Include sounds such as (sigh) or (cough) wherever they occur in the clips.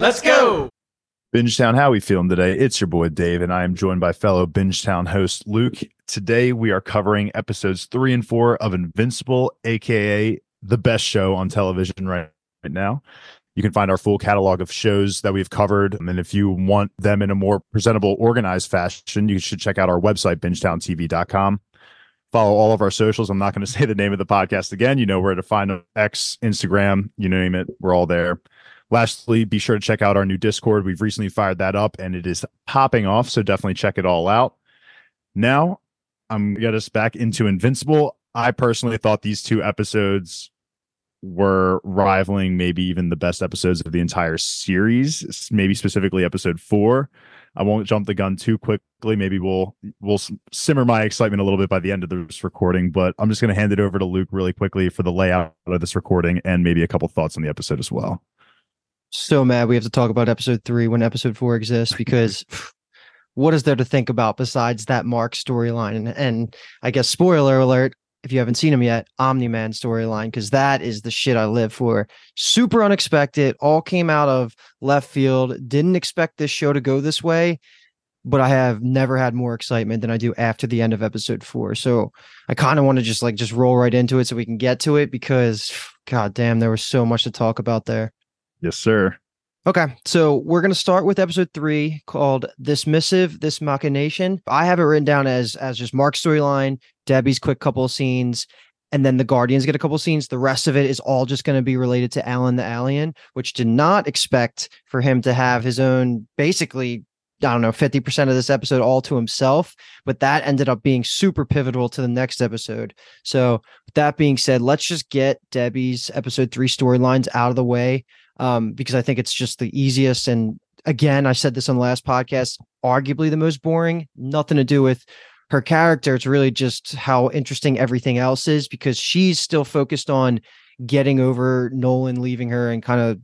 Let's go. Bingetown, how we feeling today? It's your boy Dave, and I am joined by fellow Bingetown host Luke. Today we are covering episodes three and four of Invincible, aka the best show on television right, right now. You can find our full catalog of shows that we've covered. And if you want them in a more presentable, organized fashion, you should check out our website, bingetowntv.com. Follow all of our socials. I'm not going (laughs) to say the name of the podcast again. You know where to find X, Instagram, you name it. We're all there. Lastly, be sure to check out our new Discord. We've recently fired that up and it is popping off. So definitely check it all out. Now, I'm get us back into Invincible. I personally thought these two episodes were rivaling maybe even the best episodes of the entire series, maybe specifically episode four. I won't jump the gun too quickly. Maybe we'll we'll simmer my excitement a little bit by the end of this recording, but I'm just going to hand it over to Luke really quickly for the layout of this recording and maybe a couple thoughts on the episode as well so mad we have to talk about episode three when episode four exists because (laughs) what is there to think about besides that Mark storyline? And, and I guess spoiler alert, if you haven't seen him yet, Omni Man storyline, because that is the shit I live for. Super unexpected, all came out of left field. Didn't expect this show to go this way, but I have never had more excitement than I do after the end of episode four. So I kind of want to just like just roll right into it so we can get to it because (sighs) god damn, there was so much to talk about there. Yes, sir. Okay, so we're going to start with episode three called "This Missive, This Machination." I have it written down as as just Mark's storyline, Debbie's quick couple of scenes, and then the Guardians get a couple of scenes. The rest of it is all just going to be related to Allen the Alien, which did not expect for him to have his own basically I don't know, 50% of this episode all to himself, but that ended up being super pivotal to the next episode. So, with that being said, let's just get Debbie's episode three storylines out of the way um, because I think it's just the easiest. And again, I said this on the last podcast, arguably the most boring, nothing to do with her character. It's really just how interesting everything else is because she's still focused on getting over Nolan leaving her and kind of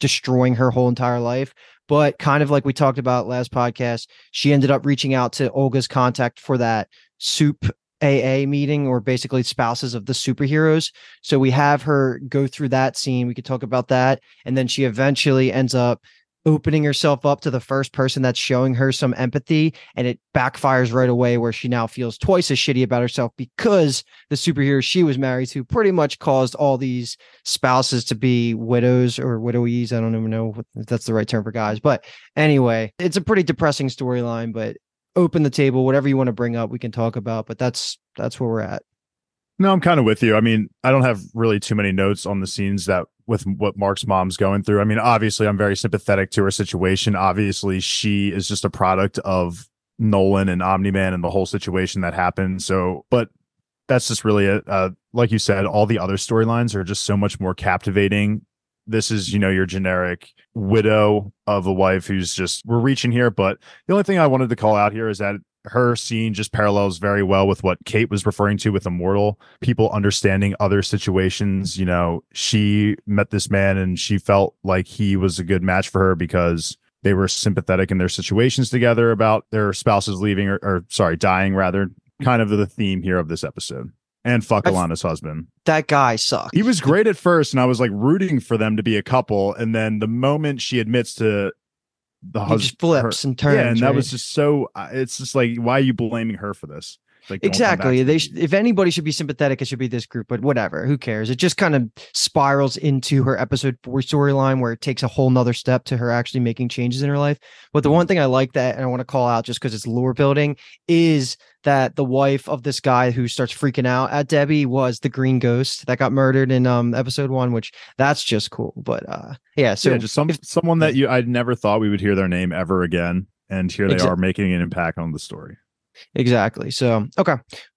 destroying her whole entire life. But kind of like we talked about last podcast, she ended up reaching out to Olga's contact for that soup AA meeting or basically spouses of the superheroes. So we have her go through that scene. We could talk about that. And then she eventually ends up opening herself up to the first person that's showing her some empathy and it backfires right away where she now feels twice as shitty about herself because the superhero she was married to pretty much caused all these spouses to be widows or widowies i don't even know if that's the right term for guys but anyway it's a pretty depressing storyline but open the table whatever you want to bring up we can talk about but that's that's where we're at. No i'm kind of with you. I mean i don't have really too many notes on the scenes that with what mark's mom's going through. I mean obviously i'm very sympathetic to her situation. Obviously she is just a product of nolan and omni-man and the whole situation that happened. So but that's just really it. Uh, like you said all the other storylines are just so much more captivating this is you know your generic widow of a wife who's just we're reaching here but the only thing i wanted to call out here is that her scene just parallels very well with what kate was referring to with immortal people understanding other situations. You know she met this man and she felt like he was a good match for her because they were sympathetic in their situations together about their spouses leaving or, or sorry dying rather kind of the theme here of this episode and fuck Alana's husband. That guy sucked. He was great at first, and I was like rooting for them to be a couple. And then the moment she admits to the husband, just flips her, and turns. Yeah, and right? that was just so. Uh, it's just like, why are you blaming her for this? Like, exactly. They sh- if anybody should be sympathetic, it should be this group. But whatever, who cares? It just kind of spirals into her episode four storyline where it takes a whole nother step to her actually making changes in her life. But the one thing I like that, and I want to call out just because it's lore building, is that the wife of this guy who starts freaking out at Debbie was the green ghost that got murdered in um episode one, which that's just cool. But uh yeah, so yeah, just some if, someone that you I never thought we would hear their name ever again. And here they exactly. are making an impact on the story. Exactly. So, okay.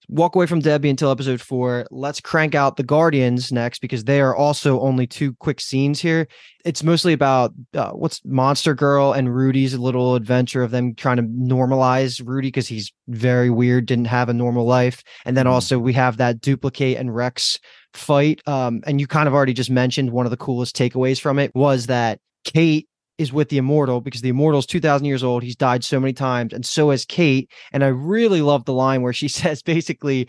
Walk away from Debbie until episode four. Let's crank out the Guardians next because they are also only two quick scenes here. It's mostly about uh, what's Monster Girl and Rudy's little adventure of them trying to normalize Rudy because he's very weird, didn't have a normal life. And then mm. also we have that Dupli-Kate and Rex fight. Um, and you kind of already just mentioned one of the coolest takeaways from it was that Kate is with the immortal because the immortal's 2000 years old he's died so many times and so has kate and i really love the line where she (laughs) says basically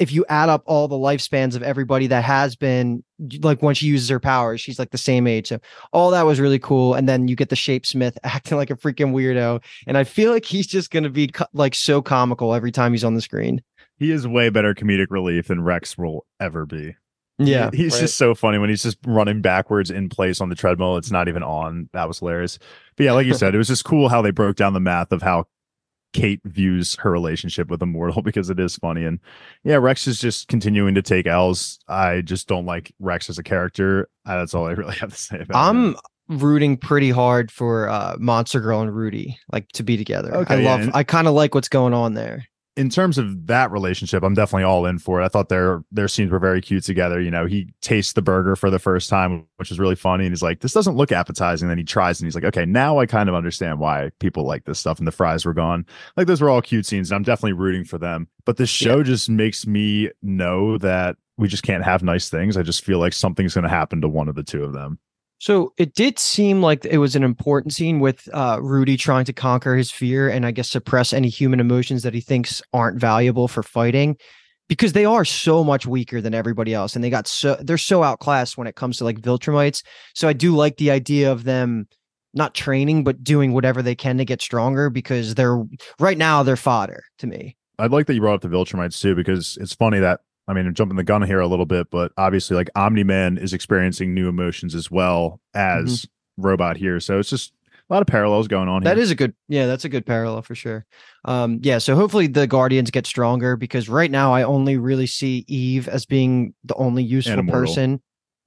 if you add up all the lifespans of everybody that has been like when she uses her powers, she's like the same age. So all that was really cool. And then you get the Shape Smith (laughs) acting like a freaking weirdo, and I feel like he's just gonna be co- like so comical every time he's on the screen. He is way better comedic relief than Rex will ever be. Yeah, he's right. just so funny when he's just running backwards in place on the treadmill. It's not even on. That was hilarious. But yeah, like you (laughs) said, it was just cool how they broke down the math of how Kate views her relationship with Immortal (laughs) because it is funny. And yeah, Rex is just continuing to take L's. I just don't like Rex as a character. Uh, that's all I really (laughs) have to say about it. I'm him. rooting pretty hard for uh Monster Girl and Rudy like to be together. Okay, I yeah, love and- I kind of like what's going on there. In terms of that relationship, I'm definitely all in for it. I thought their their scenes were very cute together. You know, he tastes the burger for the first time, which is really funny. And he's like, "This doesn't look appetizing." Then he tries, and he's like, "Okay, now I kind of understand why people like this stuff." And the fries were gone. Like those were all cute scenes, and I'm definitely rooting for them. But this show just makes me know that we just can't have nice things. I just feel like something's going to happen to one of the two of them. So it did seem like it was an important scene with uh, Rudy trying to conquer his fear and I guess suppress any human emotions that he thinks aren't valuable for fighting because they are so much weaker than everybody else and they got so they're so outclassed when it comes to like Viltrumites. So I do like the idea of them not training but doing whatever they can to get stronger because they're right now they're fodder to me. I'd like that you brought up the Viltrumites too, because it's funny that I mean, I'm jumping the gun here a little bit, but obviously, like Omni Man is experiencing new emotions as well as Robot here, so it's just a lot of parallels going on. That is a good, yeah, that's a good parallel for sure. Um, yeah, so hopefully the Guardians get stronger because right now I only really see Eve as being the only useful Immortal. person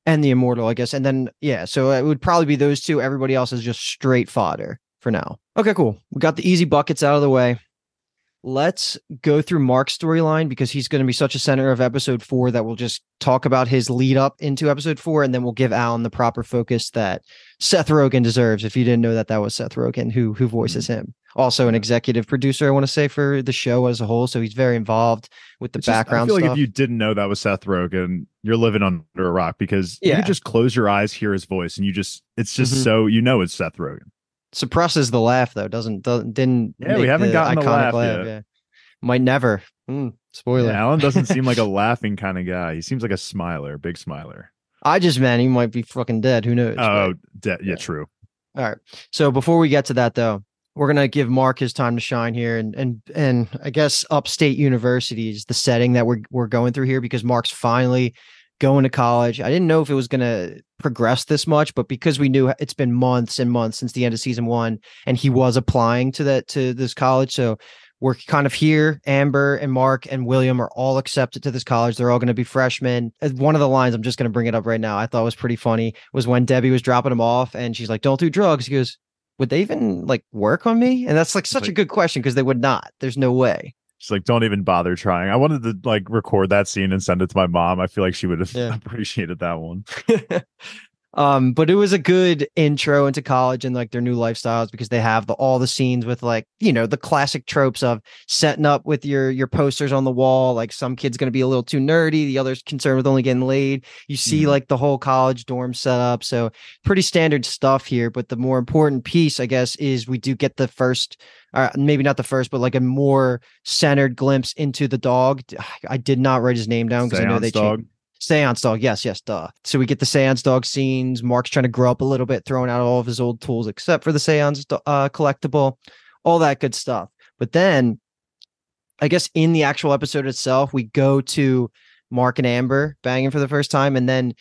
and the immortal, I guess. And then yeah, so it would probably be those two. Everybody else is just straight fodder for now. Okay, cool. We got the easy buckets out of the way. Let's go through Mark's storyline because he's going to be such a center of episode four that we'll just talk about his lead up into episode four, and then we'll give Allen the proper focus that Seth Rogen deserves. If you didn't know that, that was Seth Rogen who who voices him. Also, an executive producer, I want to say for the show as a whole, so he's very involved with the It's just- background I feel stuff. like if you didn't know that was Seth Rogen, you're living under a rock because you Yeah. could just close your eyes, hear his voice, and you just it's just Mhm. so you know it's Seth Rogen. Suppresses the laugh though, doesn't doesn't didn't Yeah, we haven't gotten the iconic laugh yet. Yeah, might never. Mm, spoiler. Yeah, Allen doesn't seem like a (laughs) laughing kind of guy. He seems like a smiler, big smiler. I just man, he might be fucking dead. Who knows? Oh, de- yeah, yeah. true. All right. So before we get to that though, we're gonna give Mark his time to shine here and and and I guess upstate university is the setting that we're we're going through here because Mark's finally going to college. I didn't know if it was gonna progress this much, but because we knew it's been months and months since the end of season one and he was applying to that to this college. So we're kind of here. Amber and Mark and William are all accepted to this college. They're all going to be freshmen. Uh, One of the lines, I'm just going to bring it up right now, I thought was pretty funny was when Debbie was dropping them off and she's like, don't do drugs. He goes, would they even like work on me? And that's like such a good question because they would not. There's no way. She's like, don't even bother trying. I wanted to like record that scene and send it to my mom. I feel like she would have Yeah. (laughs) appreciated that one. (laughs) um, but it was a good intro into college and like their new lifestyles because they have the all the scenes with like you know the classic tropes of setting up with your your posters on the wall. Like some kid's gonna be a little too nerdy, the other's concerned with only getting laid. You see Mhm. like the whole college dorm setup, so pretty standard stuff here. But the more important piece, I guess, is we do get the first. Uh, maybe not the first, but like a more centered glimpse into the dog. I did not write his name down because I know they dog. changed. Seance dog. Yes, yes, duh. So we get the seance dog scenes. Mark's trying to grow up a little bit, throwing out all of his old tools except for the seance uh, collectible, all that good stuff. But then, I guess in the actual episode itself, we go to Mark and Amber banging for the first time, and then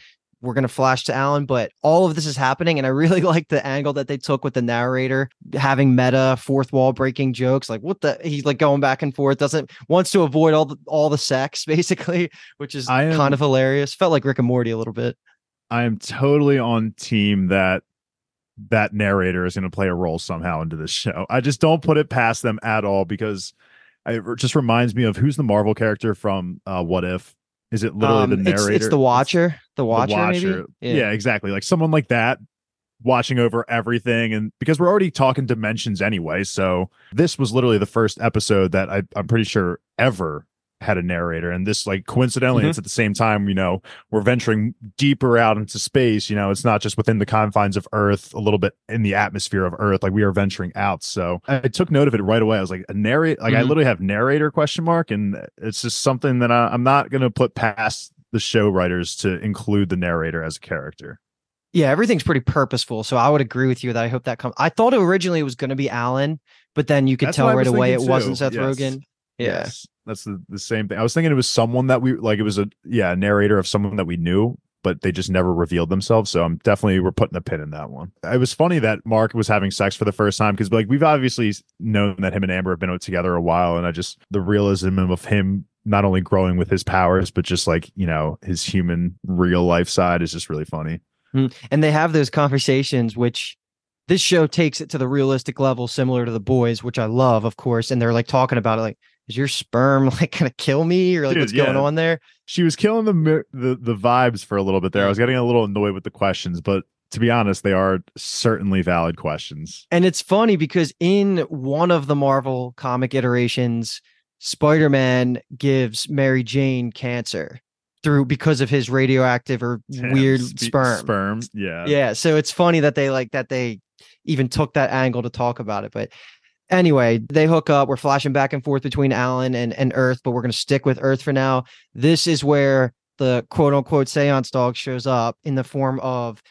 we're gonna flash to Alan. But all of this is happening, and I really (laughs) like the angle that they took with the narrator having meta fourth wall breaking jokes. Like what the he's like going back and forth, doesn't wants to avoid all the all the sex (laughs) basically, which is am- kind of hilarious. Felt like Rick and Morty a little bit. I am totally on team that that narrator is going to play a role somehow into this show. I just don't put it past them at all because it just reminds me of who's the Marvel character from uh, What If? Is it literally the Um, narrator? it's, it's the Watcher. The the Watcher, maybe. watcher. Yeah. exactly. Like someone like that watching over everything. And because we're already talking dimensions anyway. So this was literally the first episode that I, I'm pretty sure ever had a narrator and this like coincidentally Mhm. it's at the same time you know we're venturing deeper out into space you know it's not just within the confines of earth a little bit in the atmosphere of earth like we are venturing out so i, I took note of it right away i was like a narrate like i Mhm. literally have narrator question mark and it's just something that I, i'm not going to put past the show writers to include the narrator as a character Yeah, everything's pretty purposeful. So I would agree with you that I hope that comes. I thought originally it was going to be Allen, but then you could That's tell right away it thinking wasn't. Seth Yes. Rogen. Yeah. Yes, that's the, the same thing. I was thinking it was someone that we like. It was a yeah, a narrator of someone that we knew, but they just never revealed themselves. So I'm definitely we're putting a pin in that one. It was funny that Mark was having sex for the first time because like we've obviously known that him and Amber have been out together a while, and I just the realism of him not only growing with his powers, but just like you know his human real life side is just really funny. Mm-hmm. And they have those conversations, which this show takes it to the realistic level, similar to the boys, which I love, of course. And they're like talking about it, like, is your sperm (laughs) like gonna kill me, or like Dude, what's going yeah. on there? She was killing the the the vibes for a little bit there. I was getting a little annoyed with the questions, but to be honest, they are certainly valid questions. And it's funny because in one of the Marvel comic iterations, Spider Man gives Mary Jane cancer through because of his radioactive or Damn, weird spe- sperm. Sperm, yeah. yeah so it's funny that they like that they even took that angle to talk about it but anyway they hook up we're flashing back and forth between allen and, and earth but we're going to stick with earth for now this is where the quote unquote seance dog shows up in the form of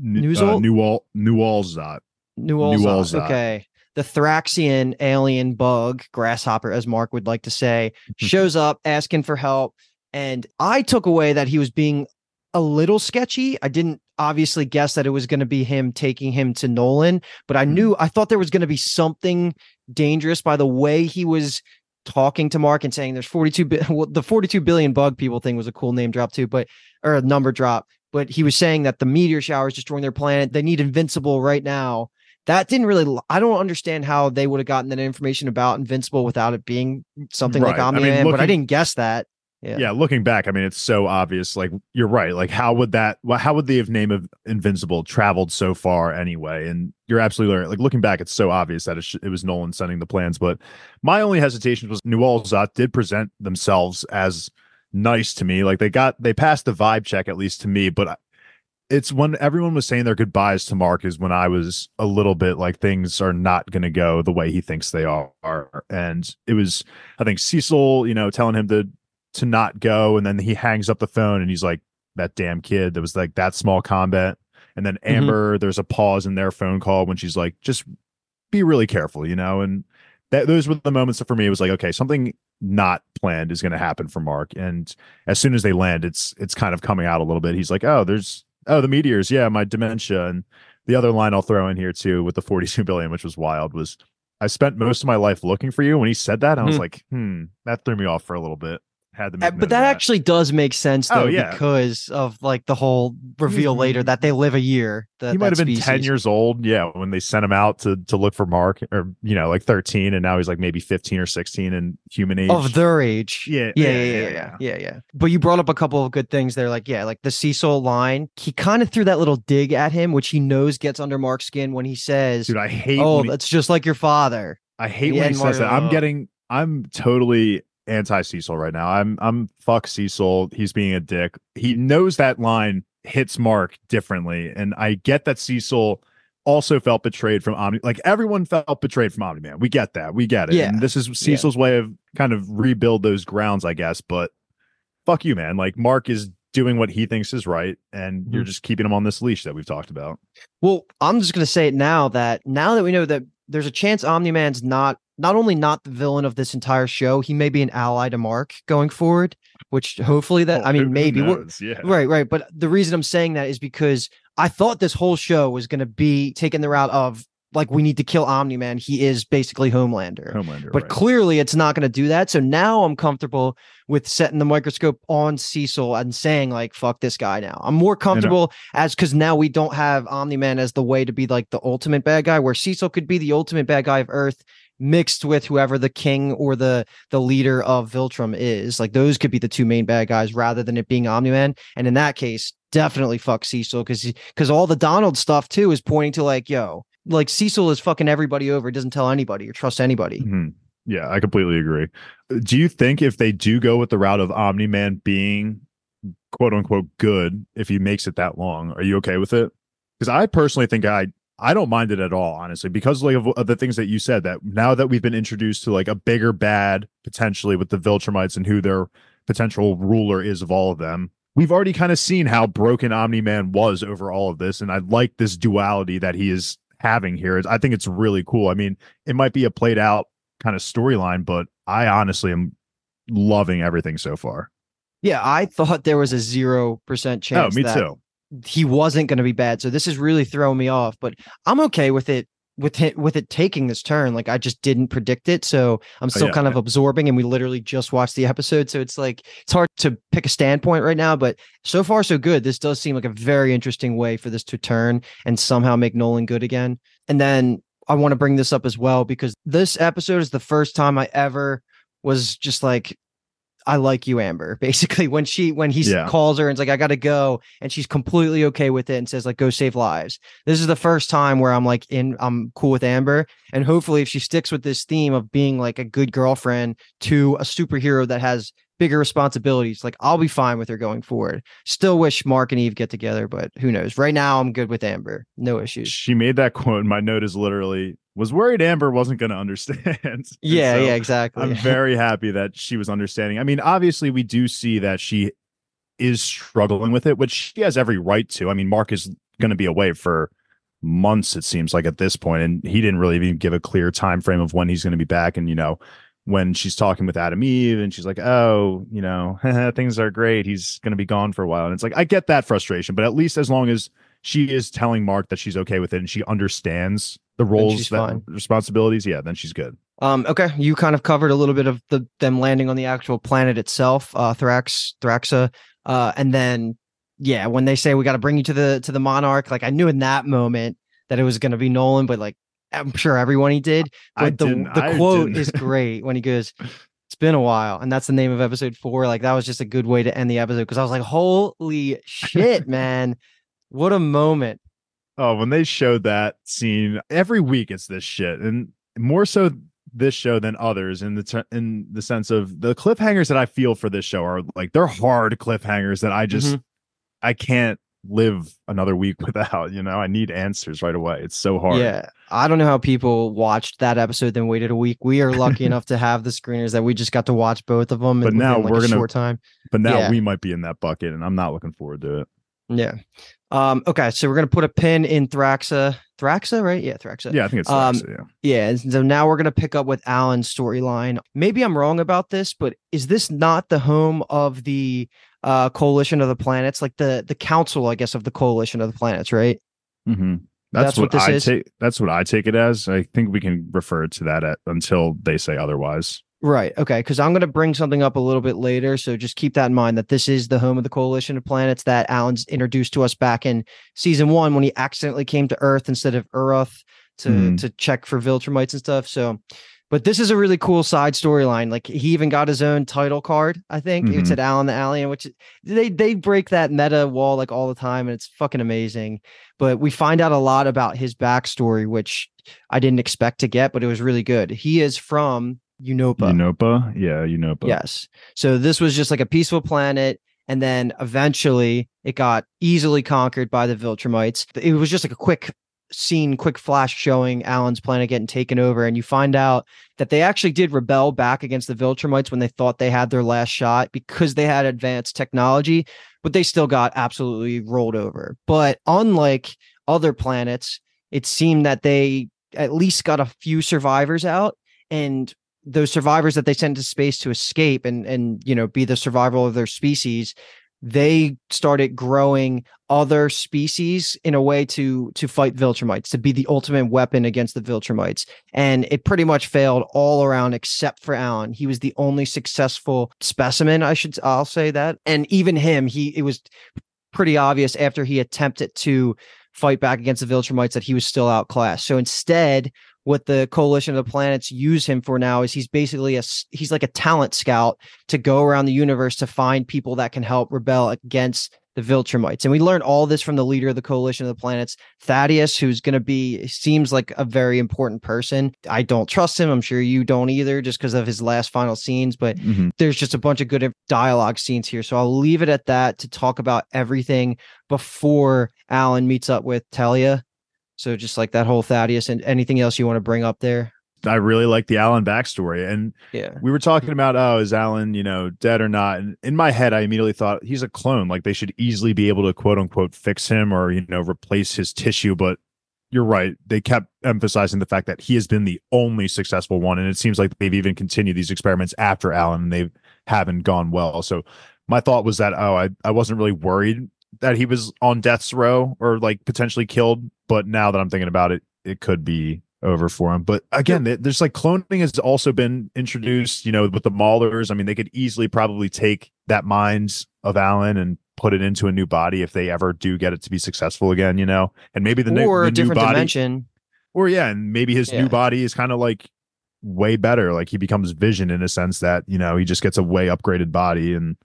Newsol? uh, Newall Newallzot. Newell's Newellzot. okay the thraxian alien bug grasshopper as mark would like to say shows up asking for help. And i took away that he was being a little sketchy. I didn't obviously guess that it was going to be him taking him to nolan but i Mhm. knew i thought there was going to be something dangerous by the way he was talking to mark and saying there's 42 bi- (laughs) well, the 42 billion bug people thing was a cool name drop too but or a number drop but he was saying that the meteor shower is destroying their planet. They need invincible right now that didn't really I don't understand how they would have gotten that information about invincible without it being something like Right. I omni mean, Man, but i didn't guess that Yeah. Yeah. looking back, I mean, it's so obvious. Like you're right. Like how would that? How would the name of Invincible traveled so far anyway? And you're absolutely right. Like looking back, it's so obvious that it, sh- it was Nolan sending the plans. But my only hesitation was Newallzot did present themselves as nice to me. Like they got they passed the vibe check at least to me. But I- it's when everyone was saying their goodbyes to Mark is when I was a little bit like things are not going to go the way he thinks they are. And it was I think Cecil, you know, telling him to to not go, and then he hangs up the phone and he's like, "That damn kid." That was like that small combat, and then Mhm. Amber. There's a pause in their phone call when she's like, "Just be really careful," you know. And that those were the moments that for me it was like, okay, something not planned is going to happen for Mark. And as soon as they land, it's it's kind of coming out a little bit. He's like, "Oh, there's oh the meteors, yeah, my dementia." And the other line I'll throw in here too with the 42 billion, which was wild, was I spent most of my life looking for you. When he said that, I was Hmm. like, hmm, that threw me off for a little bit. Had to Uh, but of that actually does make sense Oh, though yeah. because of like the whole reveal later that they live a year that, he might have been 10 years old yeah when they sent him out to to look for mark or you know like 13 and now he's like maybe 15 or 16 in human age. of their age. Yeah, yeah yeah, yeah yeah, yeah yeah yeah. but you brought up a couple of good things there like yeah like the cecil line. He kind of threw that little dig at him which he knows gets under mark's skin when he says dude i hate oh he- that's just like your father. I hate yeah, when he and says that. I'm getting i'm totally anti cecil right now i'm i'm fuck cecil he's being a dick he knows that line hits mark differently and i get that cecil also felt betrayed from Omni. Like everyone felt betrayed from Omni Man. We get that. We get it. Yeah. And this is Cecil's way of kind of rebuild those grounds, I guess. But fuck you, man. Like Mark is doing what he thinks is right, and you're Mhm. just keeping him on this leash that we've talked about. Well, I'm just going to say it now that now that we know that there's a chance Omni Man's not not only not the villain of this entire show, he may be an ally to Mark going forward. Which hopefully that oh, I Oh, Who- mean maybe yeah. right, right. But the reason I'm saying that is because I thought this whole show was going to be taking the route of like we need to kill Omni Man. He is basically Homelander. Homelander. But right. clearly, it's not going to do that. So now I'm comfortable with setting the microscope on Cecil and saying, like, fuck this guy now. I'm more comfortable as because now we don't have Omni Man as the way to be like the ultimate bad guy, where Cecil could be the ultimate bad guy of Earth mixed with whoever the king or the the leader of Viltrum is. Like those could be the two main bad guys rather than it being Omni Man. And in that case, definitely fuck Cecil because because all the Donald stuff too is pointing to like, yo, like Cecil is fucking everybody over, He doesn't tell anybody or trust anybody. Mhm. Yeah, I completely agree. Do you think if they do go with the route of Omni Man being quote unquote good, if he makes it that long, are you okay with it? Because I personally think I I don't mind it at all, honestly, because like of, of, the things that you said. That now that we've been introduced to like a bigger bad potentially with the Viltrumites and who their potential ruler is of all of them, we've already kind of seen how broken Omni Man was over all of this, and I like this duality that he is having here. I think it's really cool. I mean, it might be a played out kind of storyline, but I honestly am loving everything so far. Yeah, I thought there was a zero percent oh, chance. Oh, me too he wasn't going to be bad. So this is really throwing me off, but I'm okay with it with it with it taking this turn. Like I just didn't predict it. So I'm oh, still oh, yeah, kind of absorbing and we literally just watched the episode. So it's like it's hard to pick a standpoint right now, but so far so good. This does seem like a very interesting way for this to turn and somehow make Nolan good again. And then I want to bring this up as well because this episode is the first time I ever was just like I like you, Amber. (laughs) Basically, when she when he yeah. calls her and it's like, I gotta go, and she's completely okay with it and says, like, go save lives. This is the first time where I'm like in I'm cool with Amber. And hopefully if she sticks with this theme of being like a good girlfriend to a superhero that has bigger responsibilities. Like I'll be fine with her going forward. Still wish Mark and Eve get together, but who knows? Right now I'm good with Amber. No issues. She made that quote. My note is literally was worried Amber wasn't going to understand. (laughs) yeah, so yeah, exactly. I'm (laughs) very happy that she was understanding. I mean, obviously we do see that she is struggling with it, which she has every right to. I mean, Mark is going to be away for months it seems like at this point and he didn't really even give a clear time frame of when he's going to be back and you know when she's talking with Atom Eve and she's like, oh, you know, (laughs) things are great. He's going to be gone for a while. And it's like, I get that frustration, but at least as long as she is telling Mark that she's okay with it and she understands the roles, that, responsibilities, yeah, then she's good. Um, okay, you kind of covered a little bit of the them landing on the actual planet itself, uh, Thrax, Thraxa, uh, and then yeah, when they say we got to bring you to the to the Monarch, like I knew in that moment that it was going to be Nolan, but like I'm sure everyone he did. But the the quote is (laughs) great when he goes, "It's been a while," and that's the name of episode four. Like that was just a good way to end the episode because I was like, "Holy shit, man! What a moment!" Oh, when they showed that scene every week, it's this shit, and more so this show than others in the t- in the sense of the cliffhangers that I feel for this show are like they're hard cliffhangers that I just mm-hmm. I can't live another week (laughs) without you know? I need answers right away. It's so hard. Yeah. I don't know how people watched that episode then waited a week. We are lucky (laughs) enough to have the screeners that we just got to watch both of them but now like we're gonna short time. but now yeah. we might be in that bucket and i'm not looking forward to it. Yeah. Um okay so we're gonna put a pin in thraxa. Thraxa right? Yeah thraxa. Yeah i think it's thraxa, um, yeah yeah so now we're gonna pick up with allen's storyline. Maybe i'm wrong about this but is this not the home of the uh coalition of the planets like the the council i guess of the coalition of the planets right mm-hmm. that's, that's, what, what i is? take that's what i take it as i think we can refer to that at, until they say otherwise right okay because i'm going to bring something up a little bit later so just keep that in mind that this is the home of the coalition of planets that allen's introduced to us back in season one when he accidentally came to earth instead of Uruth to mm. to check for viltrumites and stuff so but this is a really cool side storyline. Like he even got his own title card. I think mm-hmm. it said Allen the Alien, which they they break that meta wall like all the time, and it's fucking amazing. But we find out a lot about his backstory, which I didn't expect to get, but it was really good. He is from Unopa. Unopa, yeah, Unopa. Yes. So this was just like a peaceful planet and then eventually it got easily conquered by the Viltrumites. It was just like a quick scene quick flash showing Allen's planet getting taken over, and you find out that they actually did rebel back against the Viltrumites when they thought they had their last shot because they had advanced technology, but they still got absolutely rolled over. But unlike other planets, it seemed that they at least got a few survivors out, and those survivors that they sent to space to escape and and you know be the survival of their species they started growing other species in a way to to fight Viltrumites, to be the ultimate weapon against the Viltrumites. And it pretty much failed all around except for Allen. He was the only successful specimen, I should I'll say that. And even him, he it was pretty obvious after he attempted to fight back against the Viltrumites that he was still outclassed. So instead, what the coalition of the planets use him for now is he's basically a he's like a talent scout to go around the universe to find people that can help rebel against the Viltrumites. And we learned all this from the leader of the Coalition of the Planets, Thaddeus, who's going to be, seems like a very important person. I don't trust him. I'm sure you don't either, just because of his last final scenes. But mm-hmm. there's just a bunch of good dialogue scenes here. So I'll leave it at that to talk about everything before Allen meets up with Telia. So just like that whole Thaddeus and anything else you want to bring up there. I really like the Allen backstory. And yeah, we were talking about, oh, is Allen, you know, dead or not? And in my head, I immediately thought he's a clone. Like they should easily be able to quote unquote fix him or, you know, replace his tissue. But you're right. They kept emphasizing the fact that he has been the only successful one. And it seems like they've even continued these experiments after Allen and they haven't gone well. So my thought was that, oh, I, I wasn't really worried that he was on death's row or like potentially killed. But now that I'm thinking about it, it could be over for him. But again, there's like cloning has also been introduced, you know, with the Maulers. I mean, they could easily probably take that minds of Allen and put it into a new body if they ever do get it to be successful again, you know, and maybe the, or new, the a different new body, dimension. Or yeah, and maybe his yeah. new body is kind of like way better. Like he becomes Vision in a sense that you know he just gets a way upgraded body, and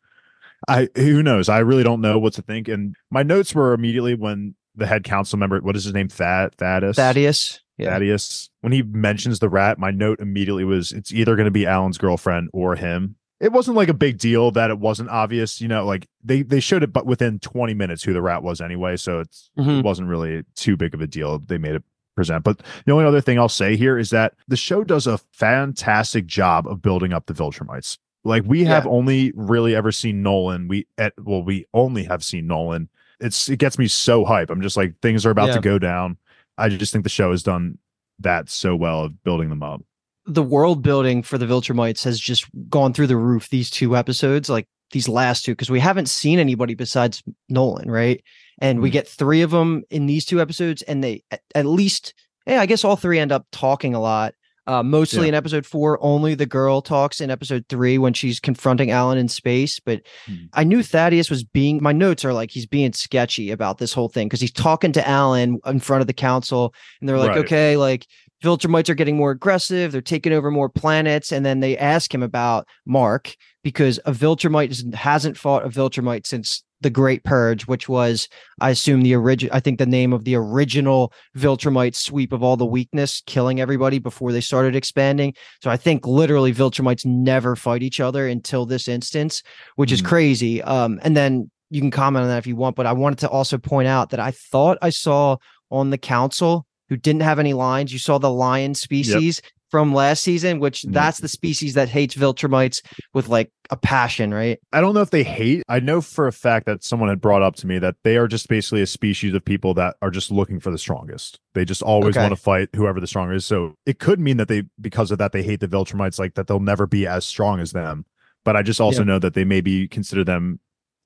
I who knows. I really don't know what to think. And my notes were immediately when the head council member, what is his name, Thad Thaddeus, Thaddeus, yeah. Thaddeus. When he mentions the rat, my note immediately was it's either going to be Allen's girlfriend or him. It wasn't like a big deal that it wasn't obvious, you know, like they they showed it but within 20 minutes who the rat was anyway, so it's mm-hmm. it wasn't really too big of a deal. They made it present. But the only other thing I'll say here is that the show does a fantastic job of building up the Viltrumites. Like we have yeah. only really ever seen Nolan. We at well, we only have seen Nolan. It's it gets me so hype. I'm just like things are about yeah. to go down. I just think the show has done that so well of building them up. The world building for the Viltrumites has just gone through the roof these two episodes, like these last two, because we haven't seen anybody besides Nolan, right? And mm-hmm. we get three of them in these two episodes, and they at, at least, yeah, I guess all three end up talking a lot. Uh, mostly yeah. in episode four, only the girl talks in episode three when she's confronting Allen in space. But hmm. I knew Thaddeus was being, my notes are like he's being sketchy about this whole thing because he's talking to Allen in front of the council and they're like, right. okay, like Viltrumites are getting more aggressive. They're taking over more planets. And then they ask him about Mark because a Viltrumite hasn't fought a Viltrumite since the Great Purge, which was, I assume, the original. I think the name of the original Viltrumite sweep of all the weakness, killing everybody before they started expanding. So I think literally Viltrumites never fight each other until this instance, which mm is crazy. Um, and then you can comment on that if you want, but I wanted to also point out that I thought I saw on the council who didn't have any lines. You saw the lion species. Yep from last season, which mm-hmm. that's the species that hates Viltrumites with like a passion, right? I don't know if they hate. I know for a fact that someone had brought up to me that they are just basically a species of people that are just looking for the strongest. They just always okay. want to fight whoever the strongest is. So it could mean that they, because of that, they hate the Viltrumites, like that they'll never be as strong as them. But I just also yeah. know that they maybe consider them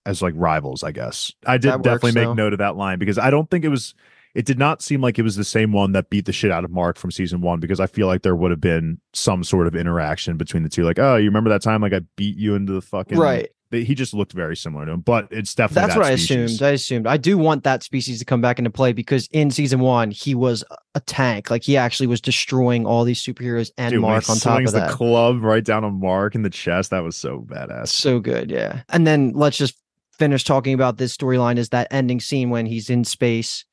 as like rivals, I guess. I did that definitely works, make though. note of that line because I don't think it was it did not seem like it was the same one that beat the shit out of Mark from season one because I feel like there would have been some sort of interaction between the two. Like, oh, you remember that time like I beat you into the fucking right. He just looked very similar to him, but it's definitely that's that what species. I assumed. I assumed I do want that species to come back into play because in season one he was a tank. Like he actually was destroying all these superheroes and Dude, Mark on top of that. the club right down on Mark in the chest. That was so badass. So good, yeah. And then let's just finish talking about this storyline. Is that ending scene when he's in space